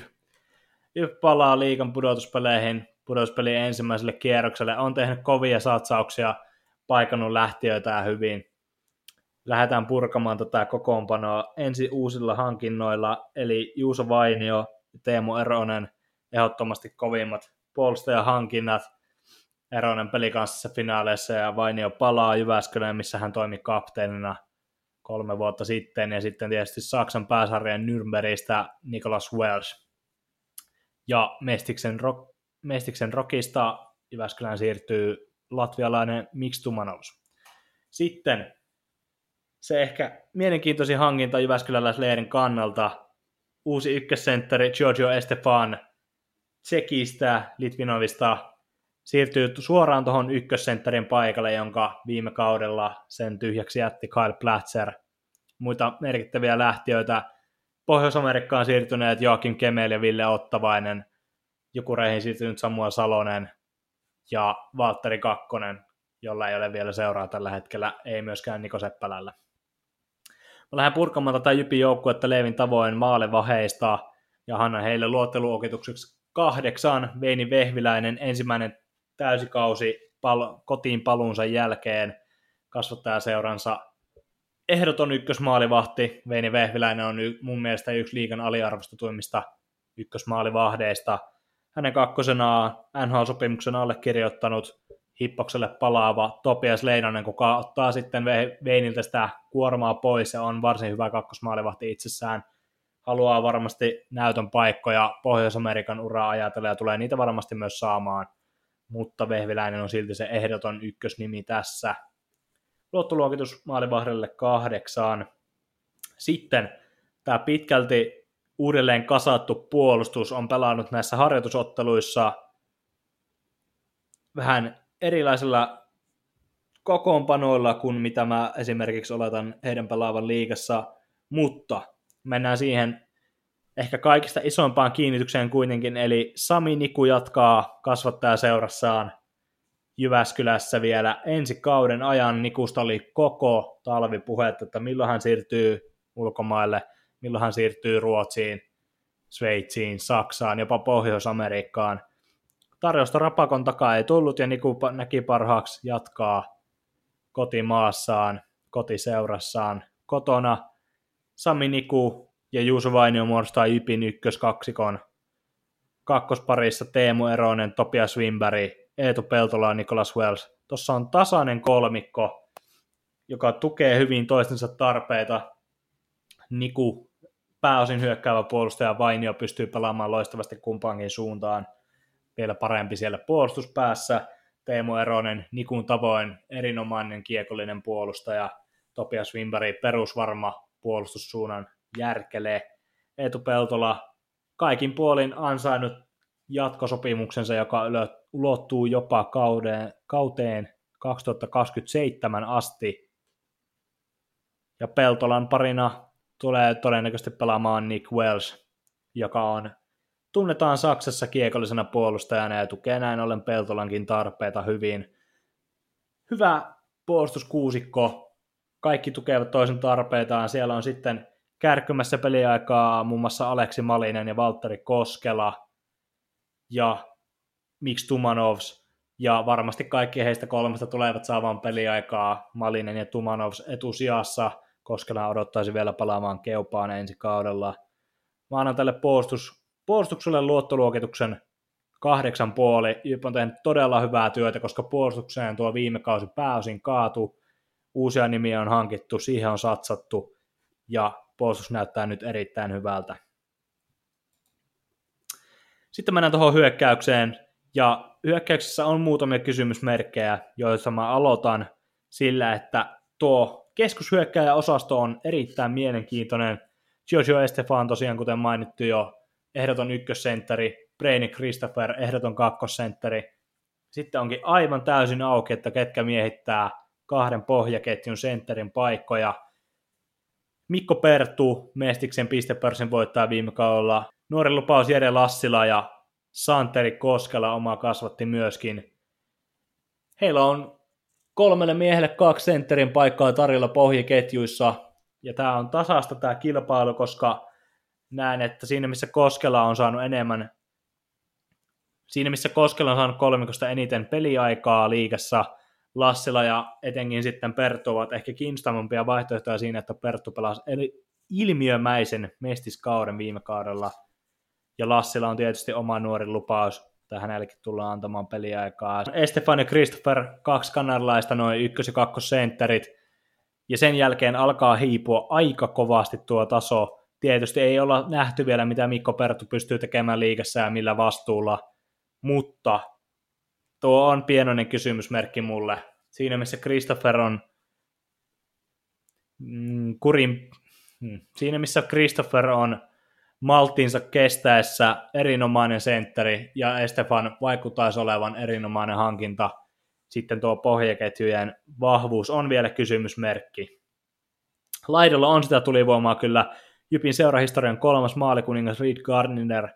Jyp palaa liikan pudotuspeleihin pudotuspelin ensimmäiselle kierrokselle. On tehnyt kovia satsauksia, paikannut lähtiöitä ja hyvin. Lähdetään purkamaan tätä kokoonpanoa ensi uusilla hankinnoilla, eli Juuso Vainio ja Teemu Eronen, ehdottomasti kovimmat puolustajahankinnat. Eronen pelikansissa finaaleissa ja Vainio palaa Jyväskylään, missä hän toimi kapteenina kolme vuotta sitten, ja sitten tietysti Saksan pääsarjan Nürnbergistä Nicholas Welsh. Ja Mestiksen, rock, Mestiksen Rockista Jyväskylään siirtyy latvialainen Tumanovs. Sitten se ehkä mielenkiintoisin hankinta Jyväskyläläisleirin kannalta, uusi ykkössentteri Giorgio Estefan Tsekistä, Litvinovista, siirtyy suoraan tuohon ykkössentterin paikalle, jonka viime kaudella sen tyhjäksi jätti Kyle Platzer. Muita merkittäviä lähtiöitä Pohjois-Amerikkaan siirtyneet Joakim Kemel ja Ville Ottavainen, Jukureihin siirtynyt Samuel Salonen ja Valtteri Kakkonen, jolla ei ole vielä seuraa tällä hetkellä, ei myöskään Niko Seppälällä. Mä lähden purkamaan tätä Jypin joukkuetta Leevin tavoin maalevaheista ja annan heille luotteluokitukseksi kahdeksan. Veini Vehviläinen ensimmäinen täysikausi pal- kotiin paluunsa jälkeen kasvattajaseuransa ehdoton ykkösmaalivahti. Veini Vehviläinen on y- mun mielestä yksi liikan aliarvostetuimmista ykkösmaalivahdeista. Hänen kakkosenaan NHL-sopimuksen allekirjoittanut hippokselle palaava Topias Leinonen, kuka ottaa sitten Veiniltä sitä kuormaa pois ja on varsin hyvä kakkosmaalivahti itsessään. Haluaa varmasti näytön paikkoja Pohjois-Amerikan uraa ajatella ja tulee niitä varmasti myös saamaan, mutta Vehviläinen on silti se ehdoton ykkösnimi tässä. Luottoluokitus maalivahdelle kahdeksaan. Sitten tämä pitkälti uudelleen kasattu puolustus on pelannut näissä harjoitusotteluissa vähän erilaisilla kokoonpanoilla kuin mitä mä esimerkiksi oletan heidän pelaavan liigassa, mutta mennään siihen ehkä kaikista isompaan kiinnitykseen kuitenkin, eli Sami Niku jatkaa kasvattajaseurassaan Jyväskylässä vielä ensi kauden ajan. Nikusta oli koko talvi puhetta, että milloin hän siirtyy ulkomaille, milloin hän siirtyy Ruotsiin, Sveitsiin, Saksaan, jopa Pohjois-Amerikkaan – tarjosta rapakon takaa ei tullut ja Niku näki parhaaksi jatkaa kotimaassaan, kotiseurassaan, kotona. Sami Niku ja Juuso Vainio muodostaa Ypin ykköskaksikon. Kakkosparissa Teemu Eronen, Topias Wimberg, Eetu Peltola ja Nicholas Wells. Tuossa on tasainen kolmikko, joka tukee hyvin toistensa tarpeita. Niku pääosin hyökkäävä puolustaja Vainio pystyy pelaamaan loistavasti kumpaankin suuntaan vielä parempi siellä puolustuspäässä. Teemu Eronen Nikun tavoin erinomainen kiekollinen puolustaja. Topias Wimberg perusvarma puolustussuunnan järkelee. Eetu Peltola kaikin puolin ansainnut jatkosopimuksensa, joka ulottuu jopa kauteen, kauteen 2027 asti. Ja Peltolan parina tulee todennäköisesti pelaamaan Nick Wells, joka on tunnetaan Saksassa kiekollisena puolustajana ja tukee näin ollen Peltolankin tarpeita hyvin. Hyvä puolustuskuusikko, kaikki tukevat toisen tarpeitaan. Siellä on sitten kärkkymässä peliaikaa muun muassa Aleksi Malinen ja Valtteri Koskela ja Mix Tumanovs, ja varmasti kaikki heistä kolmesta tulevat saamaan peliaikaa Malinen ja Tumanovs etusijassa. Koskela odottaisi vielä palaamaan keupaan ensi kaudella. Mä annan tälle puolustus puolustukselle luottoluokituksen kahdeksan puoli. Jyp on tehnyt todella hyvää työtä, koska puolustukseen tuo viime kausi pääosin kaatu. Uusia nimiä on hankittu, siihen on satsattu ja puolustus näyttää nyt erittäin hyvältä. Sitten mennään tuohon hyökkäykseen ja hyökkäyksessä on muutamia kysymysmerkkejä, joissa mä aloitan sillä, että tuo keskushyökkäjäosasto on erittäin mielenkiintoinen. Giorgio Estefan tosiaan, kuten mainittu jo, ehdoton ykkössentteri, Brainy Christopher, ehdoton kakkosentteri. Sitten onkin aivan täysin auki, että ketkä miehittää kahden pohjaketjun sentterin paikkoja. Mikko Pertu, Mestiksen pistepörssin voittaa viime kaudella. Nuori lupaus Jere Lassila ja Santeri Koskela oma kasvatti myöskin. Heillä on kolmelle miehelle kaksi sentterin paikkaa tarjolla pohjaketjuissa. Ja tämä on tasasta tämä kilpailu, koska näen, että siinä missä Koskela on saanut enemmän siinä missä Koskela on saanut kolmikosta eniten peliaikaa liikassa, Lassila ja etenkin sitten Perttu ovat ehkä kiinnostavampia vaihtoehtoja siinä, että Perttu pelasi ilmiömäisen mestiskauden viime kaudella. Ja Lassila on tietysti oma nuori lupaus, että hänellekin tullaan antamaan peliaikaa. Estefan ja Christopher, kaksi kanadalaista, noin ykkös- ja kakkosentterit, ja sen jälkeen alkaa hiipua aika kovasti tuo taso. Tietysti ei olla nähty vielä, mitä Mikko Perttu pystyy tekemään liigassa ja millä vastuulla, mutta tuo on pienoinen kysymysmerkki mulle. Siinä missä Christopher on mm, kurin, mm, siinä missä Christopher on malttinsa kestäessä erinomainen sentteri ja Estefan vaikuttaisi olevan erinomainen hankinta. Sitten tuo pohjaketjujen vahvuus on vielä kysymysmerkki. Laidolla on sitä tulivoimaa kyllä. Jypin seurahistorian kolmas maalikuningas Reed Gardiner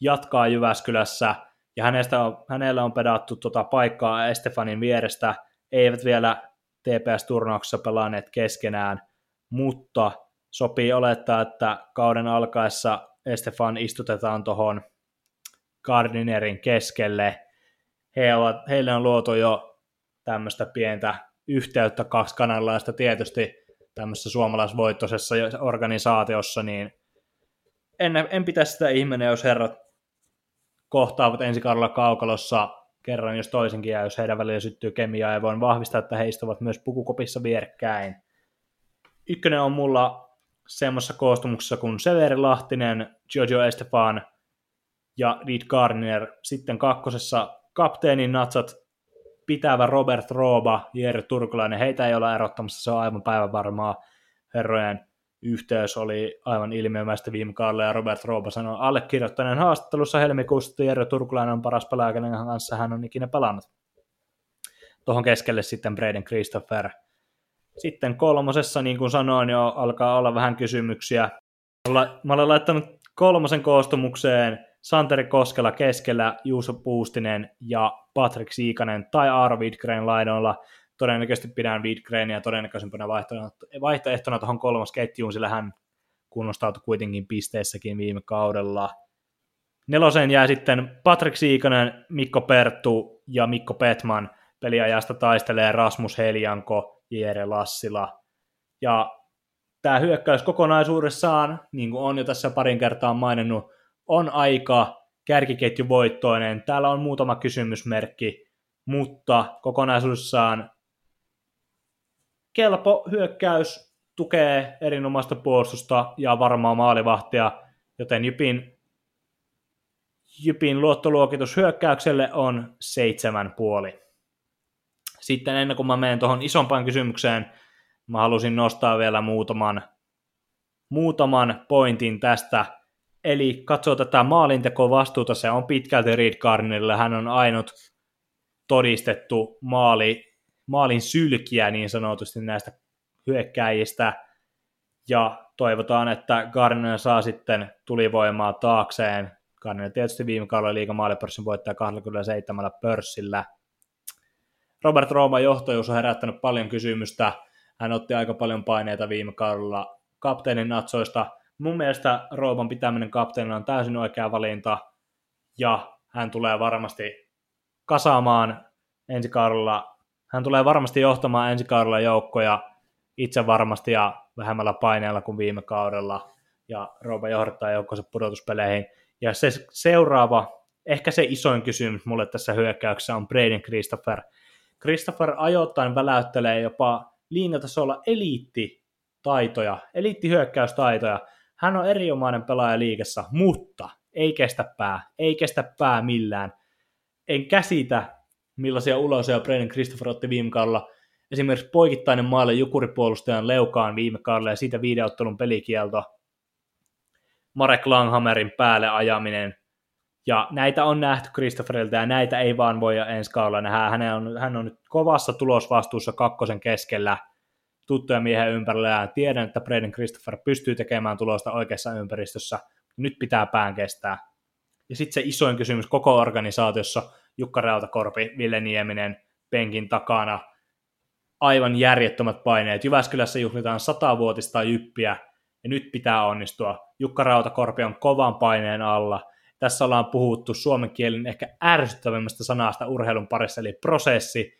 jatkaa Jyväskylässä ja hänestä on, hänellä on pedattu tuota paikkaa Estefanin vierestä. Eivät vielä TPS-turnauksessa pelanneet keskenään, mutta sopii olettaa, että kauden alkaessa Estefan istutetaan tuohon Gardinerin keskelle. He ovat, heille on luotu jo tämmöistä pientä yhteyttä kaksi kanalaista tietysti tämmöisessä suomalaisvoittoisessa organisaatiossa, niin en, en pitäisi sitä ihminen, jos herrat kohtaavat ensi kaudella kaukalossa kerran jos toisenkin, ja jos heidän välillä syttyy kemiaa, ja voin vahvistaa, että he istuvat myös pukukopissa vierekkäin. Ykkönen on mulla semmoisessa koostumuksessa kuin Severi Lahtinen, Giorgio Estefan ja Reed Gardner. Sitten kakkosessa kapteenin natsat pitävä Robert Rooba, Jere Turkulainen. Heitä ei ole erottamassa, se on aivan päivän varmaa. Herrojen yhteys oli aivan ilmiömäistä viime kaudella, ja Robert Rooba sanoi allekirjoittaneen haastattelussa helmikuussa, että Jere Turkulainen on paras pelaaja, kenen kanssa hän on ikinä pelannut. Tuohon keskelle sitten Braden Christopher – sitten kolmosessa, niin kuin sanoin, jo alkaa olla vähän kysymyksiä. Mä olen laittanut kolmosen koostumukseen Santeri Koskela keskellä, Juuso Puustinen ja Patrick Siikanen tai Aaro Widgren laidoilla. Todennäköisesti pidän Widgrenia todennäköisempänä vaihtoehtona tuohon kolmosketjuun, sillä hän kunnostautui kuitenkin pisteessäkin viime kaudella. Neloseen jää sitten Patrick Siikanen, Mikko Perttu ja Mikko Petman. Peliajasta taistelee Rasmus Heljanko, Jere Lassila. Ja tämä hyökkäys kokonaisuudessaan, niin kuin on jo tässä parin kertaa maininnut, on aika kärkiketjuvoittoinen. Täällä on muutama kysymysmerkki, mutta kokonaisuudessaan kelpo hyökkäys tukee erinomaista puolustusta ja varmaa maalivahtia, joten Jypin, Jypin luottoluokitus hyökkäykselle on seitsemän puoli. Sitten ennen kuin mä menen tuohon isompaan kysymykseen, mä halusin nostaa vielä muutaman, muutaman pointin tästä. Eli katsoo tätä maalintekovastuuta, se on pitkälti Reed Gardnerille. Hän on ainut todistettu maali, maalin sylkiä niin sanotusti näistä hyökkäjistä. Ja toivotaan, että Gardner saa sitten tulivoimaa taakseen. Gardner tietysti viime kaudella liigamaalipörssin voittaja 27 pörssillä – Robert Rooman johtajuus on herättänyt paljon kysymystä. Hän otti aika paljon paineita viime kaudella kapteenin natsoista. Mun mielestä Rooman pitäminen kapteenina on täysin oikea valinta, ja hän tulee varmasti kasaamaan ensi kaudella, hän tulee varmasti johtamaan ensi kaudella joukkoja itse varmasti ja vähemmällä paineella kuin viime kaudella, ja Rooba johdattaa joukkonsa pudotuspeleihin. Ja se seuraava, ehkä se isoin kysymys mulle tässä hyökkäyksessä on Braden Christopher – Christopher ajoittain väläyttelee jopa liinatasolla eliittitaitoja, eliittihyökkäystaitoja. Hän on erinomainen pelaaja liikessä, mutta ei kestä pää, ei kestä pää millään. En käsitä, millaisia ulosia Brennan Christopher otti viime kaudella. Esimerkiksi poikittainen maalle jukuripuolustajan leukaan viime kaudella ja siitä videottelun pelikielto. Marek Langhammerin päälle ajaminen, ja näitä on nähty Christopherilta ja näitä ei vaan voi ensi kaudella nähdä. Hän on, hän on nyt kovassa tulosvastuussa kakkosen keskellä tuttuja miehen ympärillä ja tiedän, että Braden Christopher pystyy tekemään tulosta oikeassa ympäristössä. Nyt pitää pään kestää. Ja sitten se isoin kysymys koko organisaatiossa, Jukka Rautakorpi, Ville Nieminen, penkin takana, aivan järjettömät paineet. Jyväskylässä juhlitaan satavuotista jyppiä, ja nyt pitää onnistua. Jukka Rautakorpi on kovan paineen alla – Tässä ollaan puhuttu suomen kielen ehkä ärsyttävimmästä sanasta urheilun parissa, eli prosessi.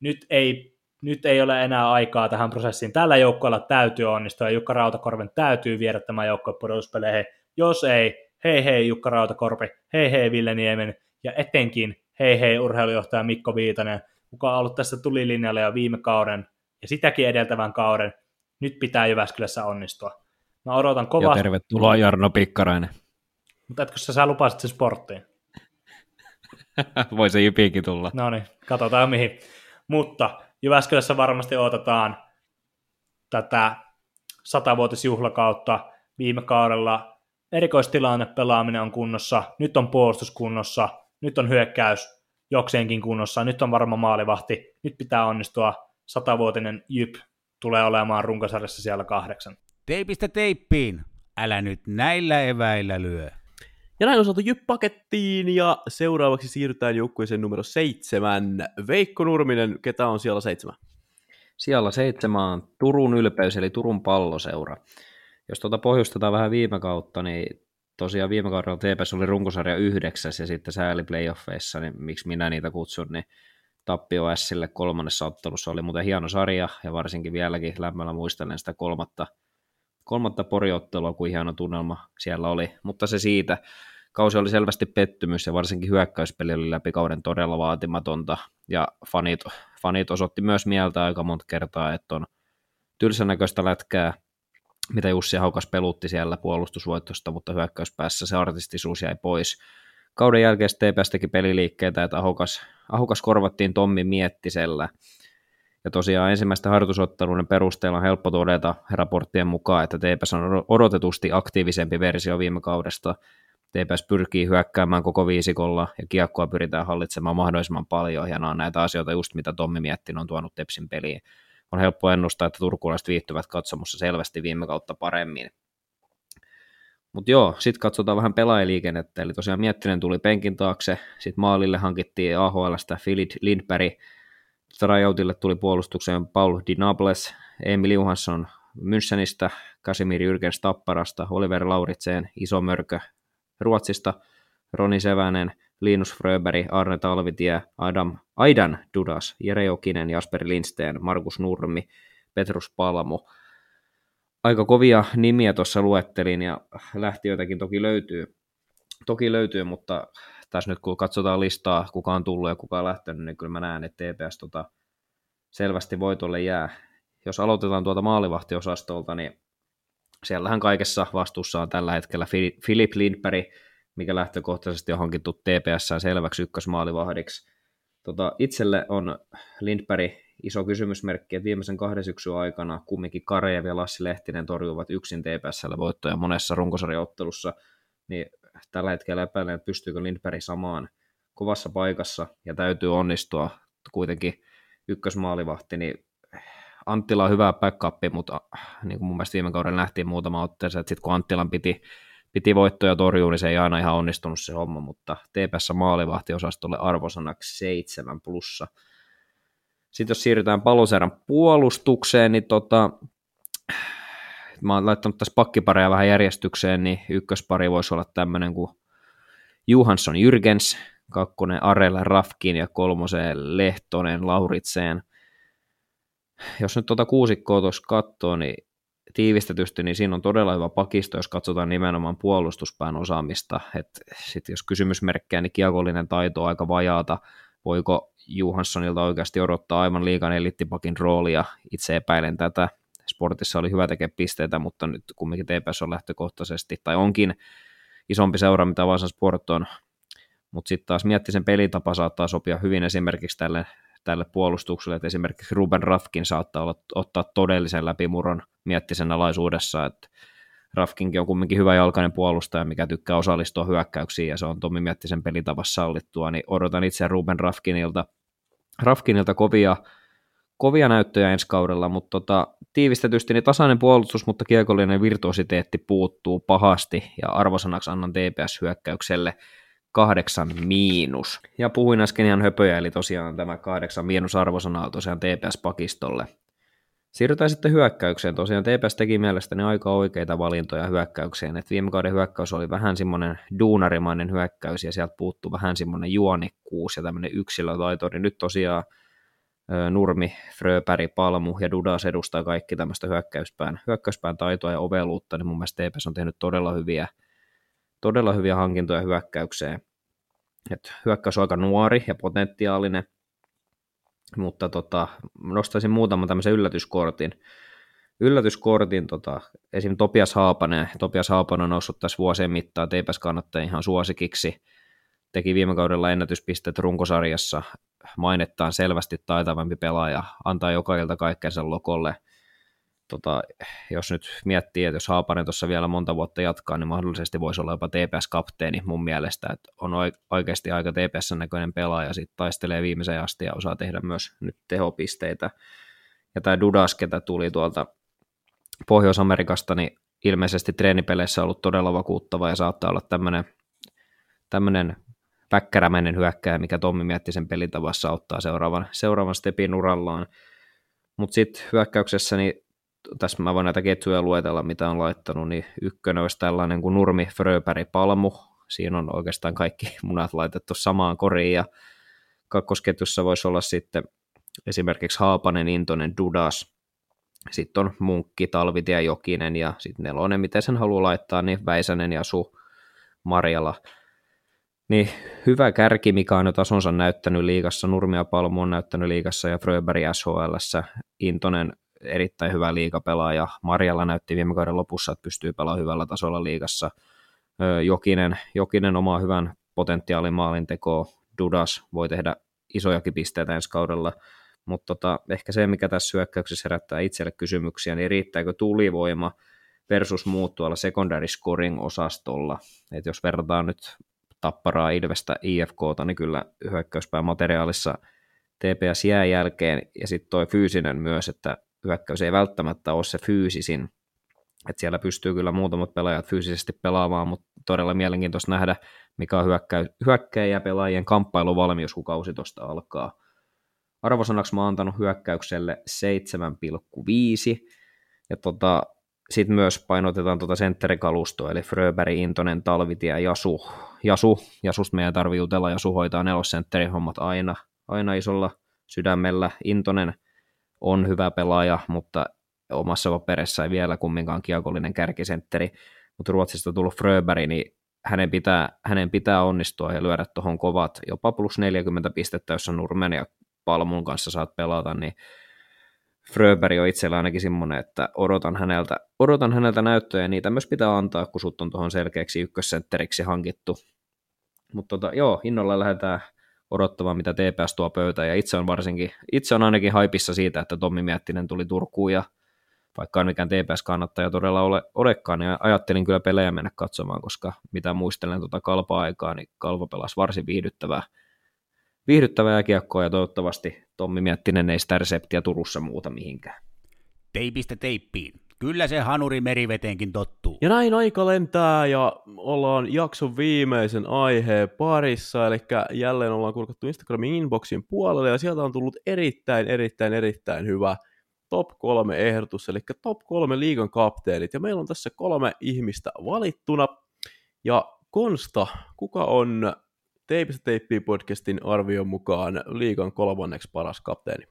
Nyt ei, nyt ei ole enää aikaa tähän prosessiin. Tällä joukkueella täytyy onnistua, ja Jukka Rautakorven täytyy viedä tämä joukkue pudotuspeleihin. Jos ei, hei hei Jukka Rautakorpi, hei hei Ville Niemen, ja etenkin hei hei urheilujohtaja Mikko Viitanen, joka on ollut tässä tulilinjalla jo viime kauden ja sitäkin edeltävän kauden. Nyt pitää Jyväskylässä onnistua. Mä odotan kovasti.
Ja tervetuloa Jarno Pikkarainen.
Mutta etkö sä, sä lupasit se sporttiin?
Voi se Jypiinkin tulla.
No niin, katsotaan mihin. Mutta Jyväskylässä varmasti odotetaan tätä satavuotisjuhlakautta viime kaudella. Erikoistilanne pelaaminen on kunnossa, nyt on puolustus kunnossa, nyt on hyökkäys jokseenkin kunnossa, nyt on varma maalivahti, nyt pitää onnistua, satavuotinen Jyp tulee olemaan runkosarjassa siellä kahdeksan.
Teipistä teippiin. Älä nyt näillä eväillä lyö.
Ja näin on saatu Jyp-pakettiin ja seuraavaksi siirrytään joukkueeseen numero seitsemän. Veikko Nurminen, ketä on siellä seitsemän?
Siellä seitsemän on Turun ylpeys, eli Turun palloseura. Jos tuota pohjustetaan vähän viime kautta, niin tosiaan viime kaudella TPS oli runkosarja yhdeksäs ja sitten sääli playoffeissa, niin miksi minä niitä kutsun, niin tappio Sille kolmannessa ottelussa oli muuten hieno sarja ja varsinkin vieläkin lämmöllä muistelen sitä kolmatta, kolmatta poriottelua, kuin hieno tunnelma siellä oli, mutta se siitä. Kausi oli selvästi pettymys ja varsinkin hyökkäyspeli oli läpi kauden todella vaatimatonta ja fanit, fanit osoitti myös mieltä aika monta kertaa, että on tylsänäköistä lätkää, mitä Jussi Haukas pelutti siellä puolustusvoitosta, mutta hyökkäyspäässä se artistisuus jäi pois. Kauden jälkeen TPS teki peliliikkeitä, että Ahokas, Ahokas korvattiin Tommi Miettisellä. Ja tosiaan ensimmäistä harjoitusotteluiden perusteella on helppo todeta raporttien mukaan, että TPS on odotetusti aktiivisempi versio viime kaudesta. TPS pyrkii hyökkäämään koko viisikolla ja kiekkoa pyritään hallitsemaan mahdollisimman paljon ja nämä on näitä asioita just mitä Tommi Miettin on tuonut Tepsin peliin on helppo ennustaa, että turkulaiset viihtyvät katsomussa selvästi viime kautta paremmin. Mutta joo, sitten katsotaan vähän pelaajaliikennettä, eli tosiaan Miettinen tuli penkin taakse, sitten maalille hankittiin AHLstä Philip Lindberg, Trajoutille tuli puolustukseen Paul Dinables, Emil Johansson Münchenistä, Kasimir Jürgens Tapparasta, Oliver Lauritseen, Iso Mörkö Ruotsista, Roni Sevänen, Linus Fröberg, Arne Talvitie, Adam, Aidan Dudas, Jere Jokinen, Jasper Lindsteen, Markus Nurmi, Petrus Palmo. Aika kovia nimiä tuossa luettelin ja lähtiöitäkin toki löytyy, toki löytyy, mutta tässä nyt kun katsotaan listaa, kuka on tullut ja kuka on lähtenyt, niin kyllä mä näen, että TPS tota selvästi voitolle jää. Jos aloitetaan tuolta maalivahtiosastolta, niin siellähän kaikessa vastuussa on tällä hetkellä Filip Lindberg, mikä lähtökohtaisesti on hankittu TPS selväksi ykkösmaalivahdiksi. Tota, itselle on Lindberg iso kysymysmerkki, että viimeisen kahden syksyn aikana kumminkin Kareev ja Lassi Lehtinen torjuvat yksin TPSllä voittoja monessa runkosarjaottelussa, niin tällä hetkellä epäilen, että pystyykö Lindberg samaan kovassa paikassa ja täytyy onnistua kuitenkin ykkösmaalivahti, niin Anttila on hyvä backup, mutta niin kuin mun mielestä viime kauden nähtiin muutama otteeseen, että sitten kun Anttilan piti piti voittoja torjua, niin se ei aina ihan onnistunut se homma, mutta TPS maalivahtiosastolle arvosanaksi 7 plussa. Sitten jos siirrytään paloserän puolustukseen, niin tota, mä oon laittanut tässä pakkipareja vähän järjestykseen, niin ykköspari voisi olla tämmöinen kuin Johansson Jürgens, kakkonen Arella Rafkin ja kolmosen Lehtonen Lauritseen. Jos nyt tuota kuusikkoa tuossa katsoo, niin tiivistetysti, niin siinä on todella hyvä pakisto, jos katsotaan nimenomaan puolustuspään osaamista. Et sit jos kysymysmerkkejä, niin kiekollinen taito on aika vajaata. Voiko Johanssonilta oikeasti odottaa aivan liikan elittipakin roolia? Itse epäilen tätä. Sportissa oli hyvä tekee pisteitä, mutta nyt kumminkin TPS on lähtökohtaisesti, tai onkin isompi seura, mitä Vaasan Sport on. Mutta sitten taas miettisen pelitapa saattaa sopia hyvin esimerkiksi tälle tälle puolustukselle, että esimerkiksi Ruben Rafkin saattaa olla, ottaa todellisen läpimurron miettisen alaisuudessa, että Rafkinkin on kumminkin hyvä jalkainen puolustaja, mikä tykkää osallistua hyökkäyksiin, ja se on Tomi Miettisen pelitavassa sallittua, niin odotan itse Ruben Rafkinilta, Rafkinilta kovia, kovia näyttöjä ensi kaudella, mutta tota, tiivistetysti niin tasainen puolustus, mutta kiekollinen virtuositeetti puuttuu pahasti, ja arvosanaksi annan TPS-hyökkäykselle kahdeksan miinus. Ja puhuin äsken ihan höpöjä, eli tosiaan tämä kahdeksan miinus arvosana on tosiaan TPS-pakistolle. Siirrytään sitten hyökkäykseen. Tosiaan TPS teki mielestäni aika oikeita valintoja hyökkäykseen. Et viime kauden hyökkäys oli vähän semmoinen duunarimainen hyökkäys ja sieltä puuttuu vähän semmoinen juonikkuus ja tämmöinen yksilötaito. Niin nyt tosiaan Nurmi, Fröpäri, Palmu ja Dudas edustaa kaikki tämmöistä hyökkäyspään, hyökkäyspään taitoa ja oveluutta, niin mun mielestä TPS on tehnyt todella hyviä, todella hyviä hankintoja hyökkäykseen. Et hyökkäys on aika nuori ja potentiaalinen, mutta tota, nostaisin muutaman tämmöisen yllätyskortin. Yllätyskortin tota, esim. Topias Haapanen. Topias Haapanen on noussut tässä vuosien mittaan TPS kannattaa ihan suosikiksi. Teki viime kaudella ennätyspisteet runkosarjassa, mainettaan selvästi taitavampi pelaaja, antaa joka ilta kaikkensa lokolle. Tota, jos nyt miettii, että jos Haapanen tuossa vielä monta vuotta jatkaa, niin mahdollisesti voisi olla jopa TPS-kapteeni mun mielestä, että on oikeasti aika TPS-näköinen pelaaja, sitten taistelee viimeiseen asti ja osaa tehdä myös nyt tehopisteitä. Ja tämä Dudas, ketä tuli tuolta Pohjois-Amerikasta, niin ilmeisesti treenipeleissä on ollut todella vakuuttava ja saattaa olla tämmöinen tämmöinen väkkärämäinen hyökkääjä, mikä Tommi mietti sen pelitavassa ottaa seuraavan, seuraavan stepin urallaan. Mutta sitten hyökkäyksessä, niin tässä mä voin näitä ketjuja luetella, mitä on laittanut, niin ykkönen olisi tällainen kuin Nurmi, Fröpäri, Palmu. Siinä on oikeastaan kaikki munat laitettu samaan koriin, ja kakkosketjussa voisi olla sitten esimerkiksi Haapanen, Intonen, Dudas, sitten on Munkki, Talvitie, Jokinen ja sitten nelonen, miten sen haluaa laittaa, niin Väisänen ja Su, Marjala – niin hyvä kärki, mikä on jo tasonsa näyttänyt liigassa, Nurmia Palmu on näyttänyt liigassa ja Fröberg SHL, Intonen erittäin hyvä liigapelaaja, Marjalla näytti viime kauden lopussa, että pystyy pelaamaan hyvällä tasolla liigassa, Jokinen, Jokinen omaa hyvän potentiaalin maalintekoa, Dudas voi tehdä isojakin pisteitä ensi kaudella, mutta tota, ehkä se, mikä tässä hyökkäyksessä herättää itselle kysymyksiä, niin riittääkö tulivoima versus muut tuolla secondary scoring osastolla. Et jos verrataan nyt Tapparaa, Ilvestä, IFKta, niin kyllä hyökkäyspään materiaalissa TPS jää jälkeen, ja sitten toi fyysinen myös, että hyökkäys ei välttämättä ole se fyysisin, että siellä pystyy kyllä muutamat pelaajat fyysisesti pelaamaan, mutta todella mielenkiintoista nähdä, mikä on hyökkäy, hyökkäjä pelaajien kamppailuvalmius, kun kausi tuosta alkaa. Arvosanaksi mä oon antanut hyökkäykselle 7,5, ja tota, sitten myös painotetaan tuota sentterikalustoa, eli Fröberg, Intonen, Talvitie ja Jasu. Jasu. Jasusta meidän tarvii jutella, Jasu hoitaa nelosentterin hommat aina, aina isolla sydämellä. Intonen on hyvä pelaaja, mutta omassa paperissa ei vielä kumminkaan kiekollinen kärkisentteri, mutta Ruotsista tullut Fröberg, niin hänen pitää, hänen pitää onnistua ja lyödä tuohon kovat, jopa plus 40 pistettä, jos on Nurmen ja Palmun kanssa saat pelata, niin Fröberg on itsellä ainakin semmoinen, että odotan häneltä, odotan häneltä näyttöjä, ja niitä myös pitää antaa, kun sut on tuohon selkeäksi ykkössentteriksi hankittu. Mutta tota, joo, innolla lähdetään odottamaan, mitä TPS tuo pöytään, ja itse on varsinkin, itse on ainakin haipissa siitä, että Tommi Miettinen tuli Turkuun, ja vaikka on mikään TPS-kannattaja todella ole, olekaan, niin ajattelin kyllä pelejä mennä katsomaan, koska mitä muistelen tuota kalpa-aikaa, niin kalpa pelasi varsin viihdyttävää, viihdyttävää jääkiekkoa ja toivottavasti Tommi Miettinen ei sitä reseptiä Turussa muuta mihinkään.
Teipistä teippiin. Kyllä se hanuri meriveteenkin tottuu.
Ja näin aika lentää ja ollaan jakson viimeisen aiheen parissa, eli jälleen ollaan kurkattu Instagramin inboxin puolelle ja sieltä on tullut erittäin, erittäin, erittäin hyvä top kolme ehdotus, eli top kolme liigan kapteenit, ja meillä on tässä kolme ihmistä valittuna, ja Konsta, kuka on Teipistä teippiä podcastin arvion mukaan liigan kolmanneksi paras kapteeni?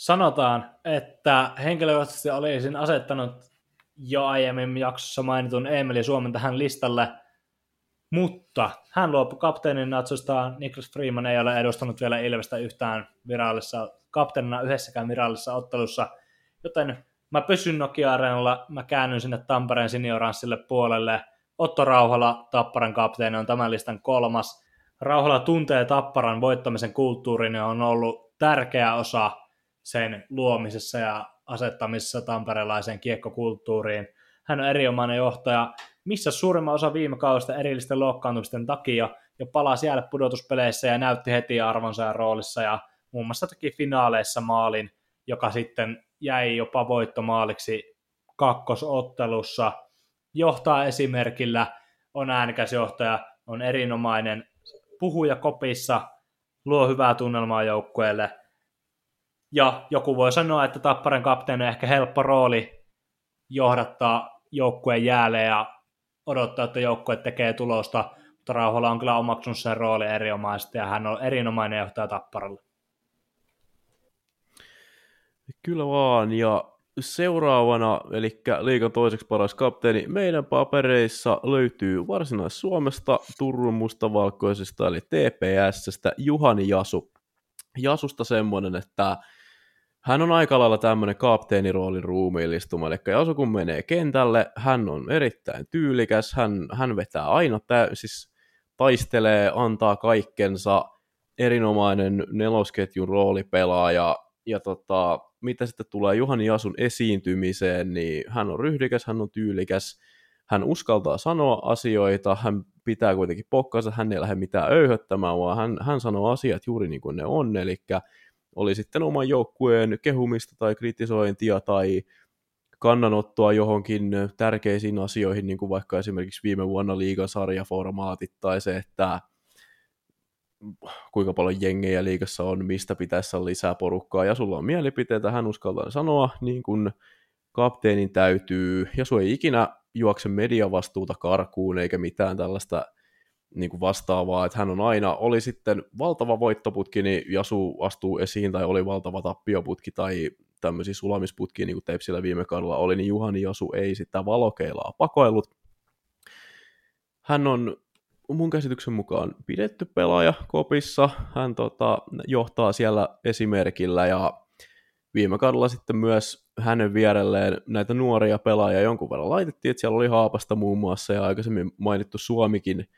Sanotaan, että henkilökohtaisesti olisin asettanut jo aiemmin jaksossa mainitun Emeli Suomen tähän listalle, mutta hän luopui kapteenin natsostaan. Niklas Freeman ei ole edustanut vielä Ilvestä yhtään virallisessa kapteenina yhdessäkään virallisessa ottelussa, joten mä pysyn Nokia-areenalla, mä käännyn sinne Tampereen senioranssille puolelle – Otto Rauhala, Tapparan kapteeni, on tämän listan kolmas. Rauhala tuntee Tapparan voittamisen kulttuurin ja on ollut tärkeä osa sen luomisessa ja asettamisessa tamperelaiseen kiekkokulttuuriin. Hän on erinomainen johtaja, missä suurimman osa viime kaudesta erillisten loukkaantumisten takia jo palasi jäädä pudotuspeleissä ja näytti heti arvonsa ja roolissa ja muun muassa teki finaaleissa maalin, joka sitten jäi jopa voittomaaliksi kakkosottelussa – johtaa esimerkillä, on äänekäs johtaja, on erinomainen puhuja kopissa, luo hyvää tunnelmaa joukkueelle. Ja joku voi sanoa, että Tapparan kapteeni on ehkä helppo rooli johdattaa joukkueen jäälle ja odottaa, että joukkue tekee tulosta, mutta Rauhala on kyllä omaksunut sen rooli erinomaisesti ja hän on erinomainen johtaja Tapparalle.
Kyllä vaan, ja seuraavana, eli liikan toiseksi paras kapteeni, meidän papereissa löytyy Varsinais-Suomesta, Turun mustavalkoisesta, eli TPSstä, Juhani Jasu. Jasusta semmoinen, että hän on aika lailla tämmöinen kapteeniroolin ruumiillistuma, eli Jasu kun menee kentälle, hän on erittäin tyylikäs, hän, hän vetää aina, tä- siis taistelee, antaa kaikkensa, erinomainen nelosketjun roolipelaaja, ja tota, mitä sitten tulee Juhani Jasun esiintymiseen, niin hän on ryhdikäs, hän on tyylikäs, hän uskaltaa sanoa asioita, hän pitää kuitenkin pokkansa, hän ei lähde mitään öyhöttämään, vaan hän, hän sanoo asiat juuri niin kuin ne on, eli oli sitten oman joukkueen kehumista tai kritisointia tai kannanottoa johonkin tärkeisiin asioihin, niin kuin vaikka esimerkiksi viime vuonna liigan sarjaformaatit tai se, että kuinka paljon jengejä liigassa on, mistä pitäisi olla lisää porukkaa, ja sulla on mielipiteitä, hän uskaltaa sanoa, niin kuin kapteenin täytyy, ja su ei ikinä juokse mediavastuuta karkuun, eikä mitään tällaista niin kuin vastaavaa, että hän on aina, oli sitten valtava voittoputki, niin Jasu astuu esiin, tai oli valtava tappioputki, tai tämmöisiä sulamisputkia, niin kuin Tepsillä viime kaudella oli, niin Juhani Jasu ei sitä valokeilaa pakoillut. Hän on mun käsityksen mukaan pidetty pelaaja kopissa. Hän tota, johtaa siellä esimerkillä ja viime kaudella sitten myös hänen vierelleen näitä nuoria pelaajia jonkun verran laitettiin, että siellä oli Haapasta muun muassa ja aikaisemmin mainittu Suomikin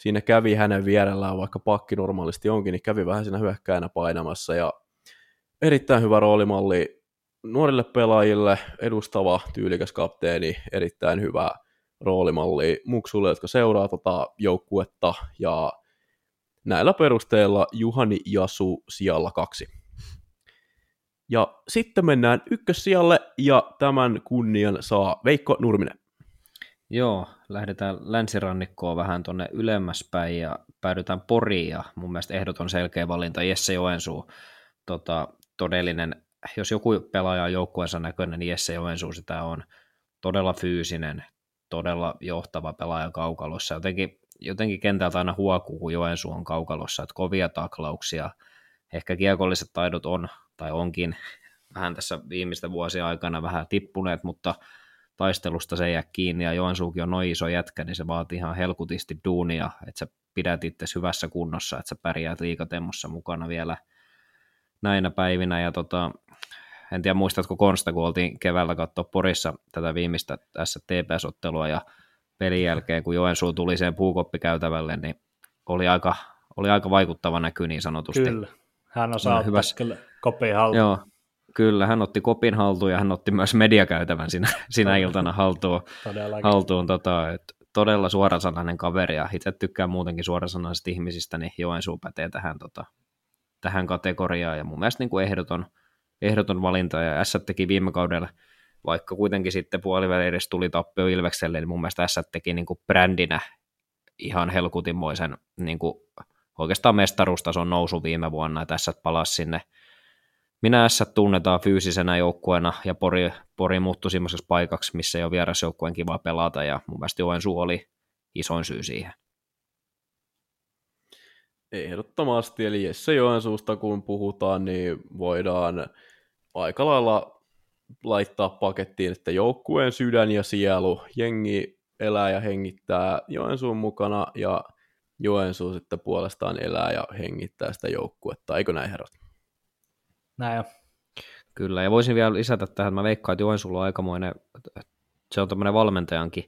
siinä kävi hänen vierellään, vaikka pakki normaalisti onkin, niin kävi vähän siinä hyökkäänä painamassa ja erittäin hyvä roolimalli nuorille pelaajille, edustava, tyylikäs kapteeni, erittäin hyvä roolimalli muksulle, jotka seuraa tota joukkuetta, ja näillä perusteella Juhani Jasu sijalla kaksi. Ja sitten mennään ykkössijalle, ja tämän kunnian saa Veikko Nurminen.
Joo, lähdetään länsirannikkoon vähän tuonne ylemmäspäin ja päädytään Poriin ja mun mielestä ehdoton selkeä valinta Jesse Joensuu. Tota, todellinen, jos joku pelaaja on joukkueensa näköinen, niin Jesse Joensuu sitä on todella fyysinen, todella johtava pelaaja kaukalossa. Jotenkin, jotenkin kentältä aina huokuu, kun Joensuu on kaukalossa, että kovia taklauksia, ehkä kiekolliset taidot on, tai onkin vähän tässä viimeisten vuosien aikana vähän tippuneet, mutta taistelusta se jää kiinni, ja Joensuukin on noin iso jätkä, niin se vaatii ihan helkutisti duunia, että sä pidät itse hyvässä kunnossa, että sä pärjäät liikatemmossa mukana vielä näinä päivinä, ja tota, en tiedä muistatko Konsta, kun oltiin keväällä katsoa Porissa tätä viimeistä tässä TPS-ottelua ja pelin jälkeen, kun Joensuu tuli sen puukoppikäytävälle, niin oli aika, oli aika vaikuttava näky niin sanotusti.
Kyllä, hän osaa hyvä. kyllä kopin haltuun.
Joo, kyllä, hän otti kopin haltuun ja hän otti myös mediakäytävän sinä, sinä iltana haltuun. haltuun tota, et todella suorasanainen kaveri ja itse tykkään muutenkin suorasanaisista ihmisistä, niin Joensuu pätee tähän, tota, tähän kategoriaan ja mun mielestä niin kuin ehdoton, ehdoton valinta, ja S teki viime kaudella, vaikka kuitenkin sitten puoliväli edes tuli tappio Ilvekselle, niin mun mielestä S teki niin kuin brändinä ihan helkutinmoisen niin kuin oikeastaan mestaruustason nousu viime vuonna, että S palasi sinne. Minä S tunnetaan fyysisenä joukkueena, ja Pori, Pori muuttui semmoisessa paikaksi, missä ei ole vierasjoukkueen kiva pelata, ja mun mielestä Joensuu oli isoin syy siihen.
Ehdottomasti, eli Jesse Joensuusta kun puhutaan, niin voidaan aika lailla laittaa pakettiin, että joukkueen sydän ja sielu, jengi elää ja hengittää Joensuun mukana ja Joensuu sitten puolestaan elää ja hengittää sitä joukkuetta. Eikö näin herrat?
Näin jo.
Kyllä, ja voisin vielä lisätä tähän, että mä veikkaan, että Joensuulla on aikamoinen, se on tämmöinen valmentajankin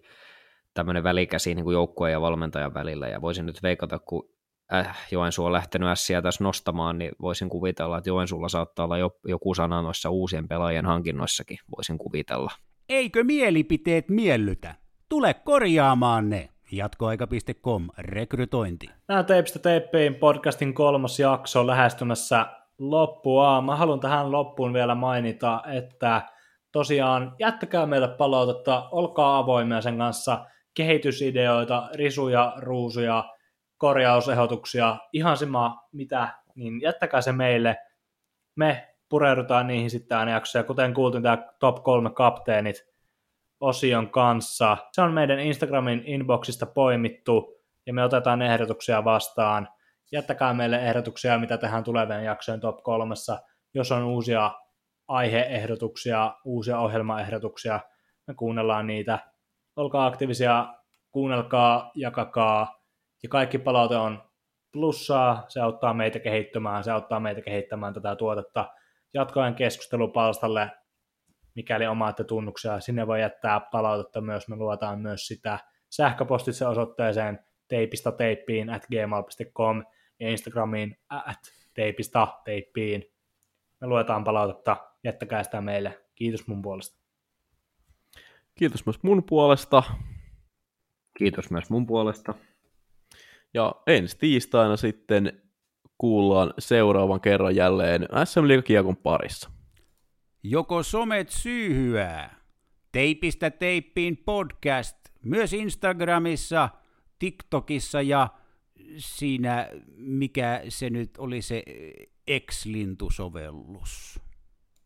tämmöinen välikäsi niin kuin joukkueen ja valmentajan välillä, ja voisin nyt veikata, kun äh, Joensuu on lähtenyt ässiä tässä nostamaan, niin voisin kuvitella, että Joensuulla saattaa olla jo, joku sana noissa uusien pelaajien hankinnoissakin, voisin kuvitella.
Eikö mielipiteet miellytä? Tule korjaamaan ne. Jatkoaika.com, rekrytointi.
Nämä Teipistä Teippiin podcastin kolmas jakso lähestymässä loppua. Mä haluan tähän loppuun vielä mainita, että tosiaan jättäkää meille palautetta, olkaa avoimia sen kanssa, kehitysideoita, risuja, ruusuja, korjausehdotuksia, ihan sama mitä, niin jättäkää se meille. Me pureudutaan niihin sitten aina jaksoja. Kuten kuultiin, tämä top kolme kapteenit osion kanssa. Se on meidän Instagramin inboxista poimittu, ja me otetaan ehdotuksia vastaan. Jättäkää meille ehdotuksia, mitä tehdään tulevien jaksojen top kolmessa. Jos on uusia aiheehdotuksia, uusia ohjelmaehdotuksia, me kuunnellaan niitä. Olkaa aktiivisia, kuunnelkaa, jakakaa, ja kaikki palaute on plussaa, se auttaa meitä kehittymään, se auttaa meitä kehittämään tätä tuotetta. Jatkoen keskustelupalstalle, mikäli omaatte tunnuksia, sinne voi jättää palautetta myös, me luotaan myös sitä sähköpostitse osoitteeseen teipistä teippiin at gmail.com ja Instagramiin at teipistä teippiin. Me luetaan palautetta, jättäkää sitä meille. Kiitos mun puolesta.
Kiitos myös mun puolesta.
Kiitos myös mun puolesta.
Ja ensi tiistaina sitten kuullaan seuraavan kerran jälleen SM Liiga Kiekon parissa.
Joko somet syyhyää? Teipistä teippiin podcast myös Instagramissa, TikTokissa ja siinä, mikä se nyt oli se X-lintusovellus.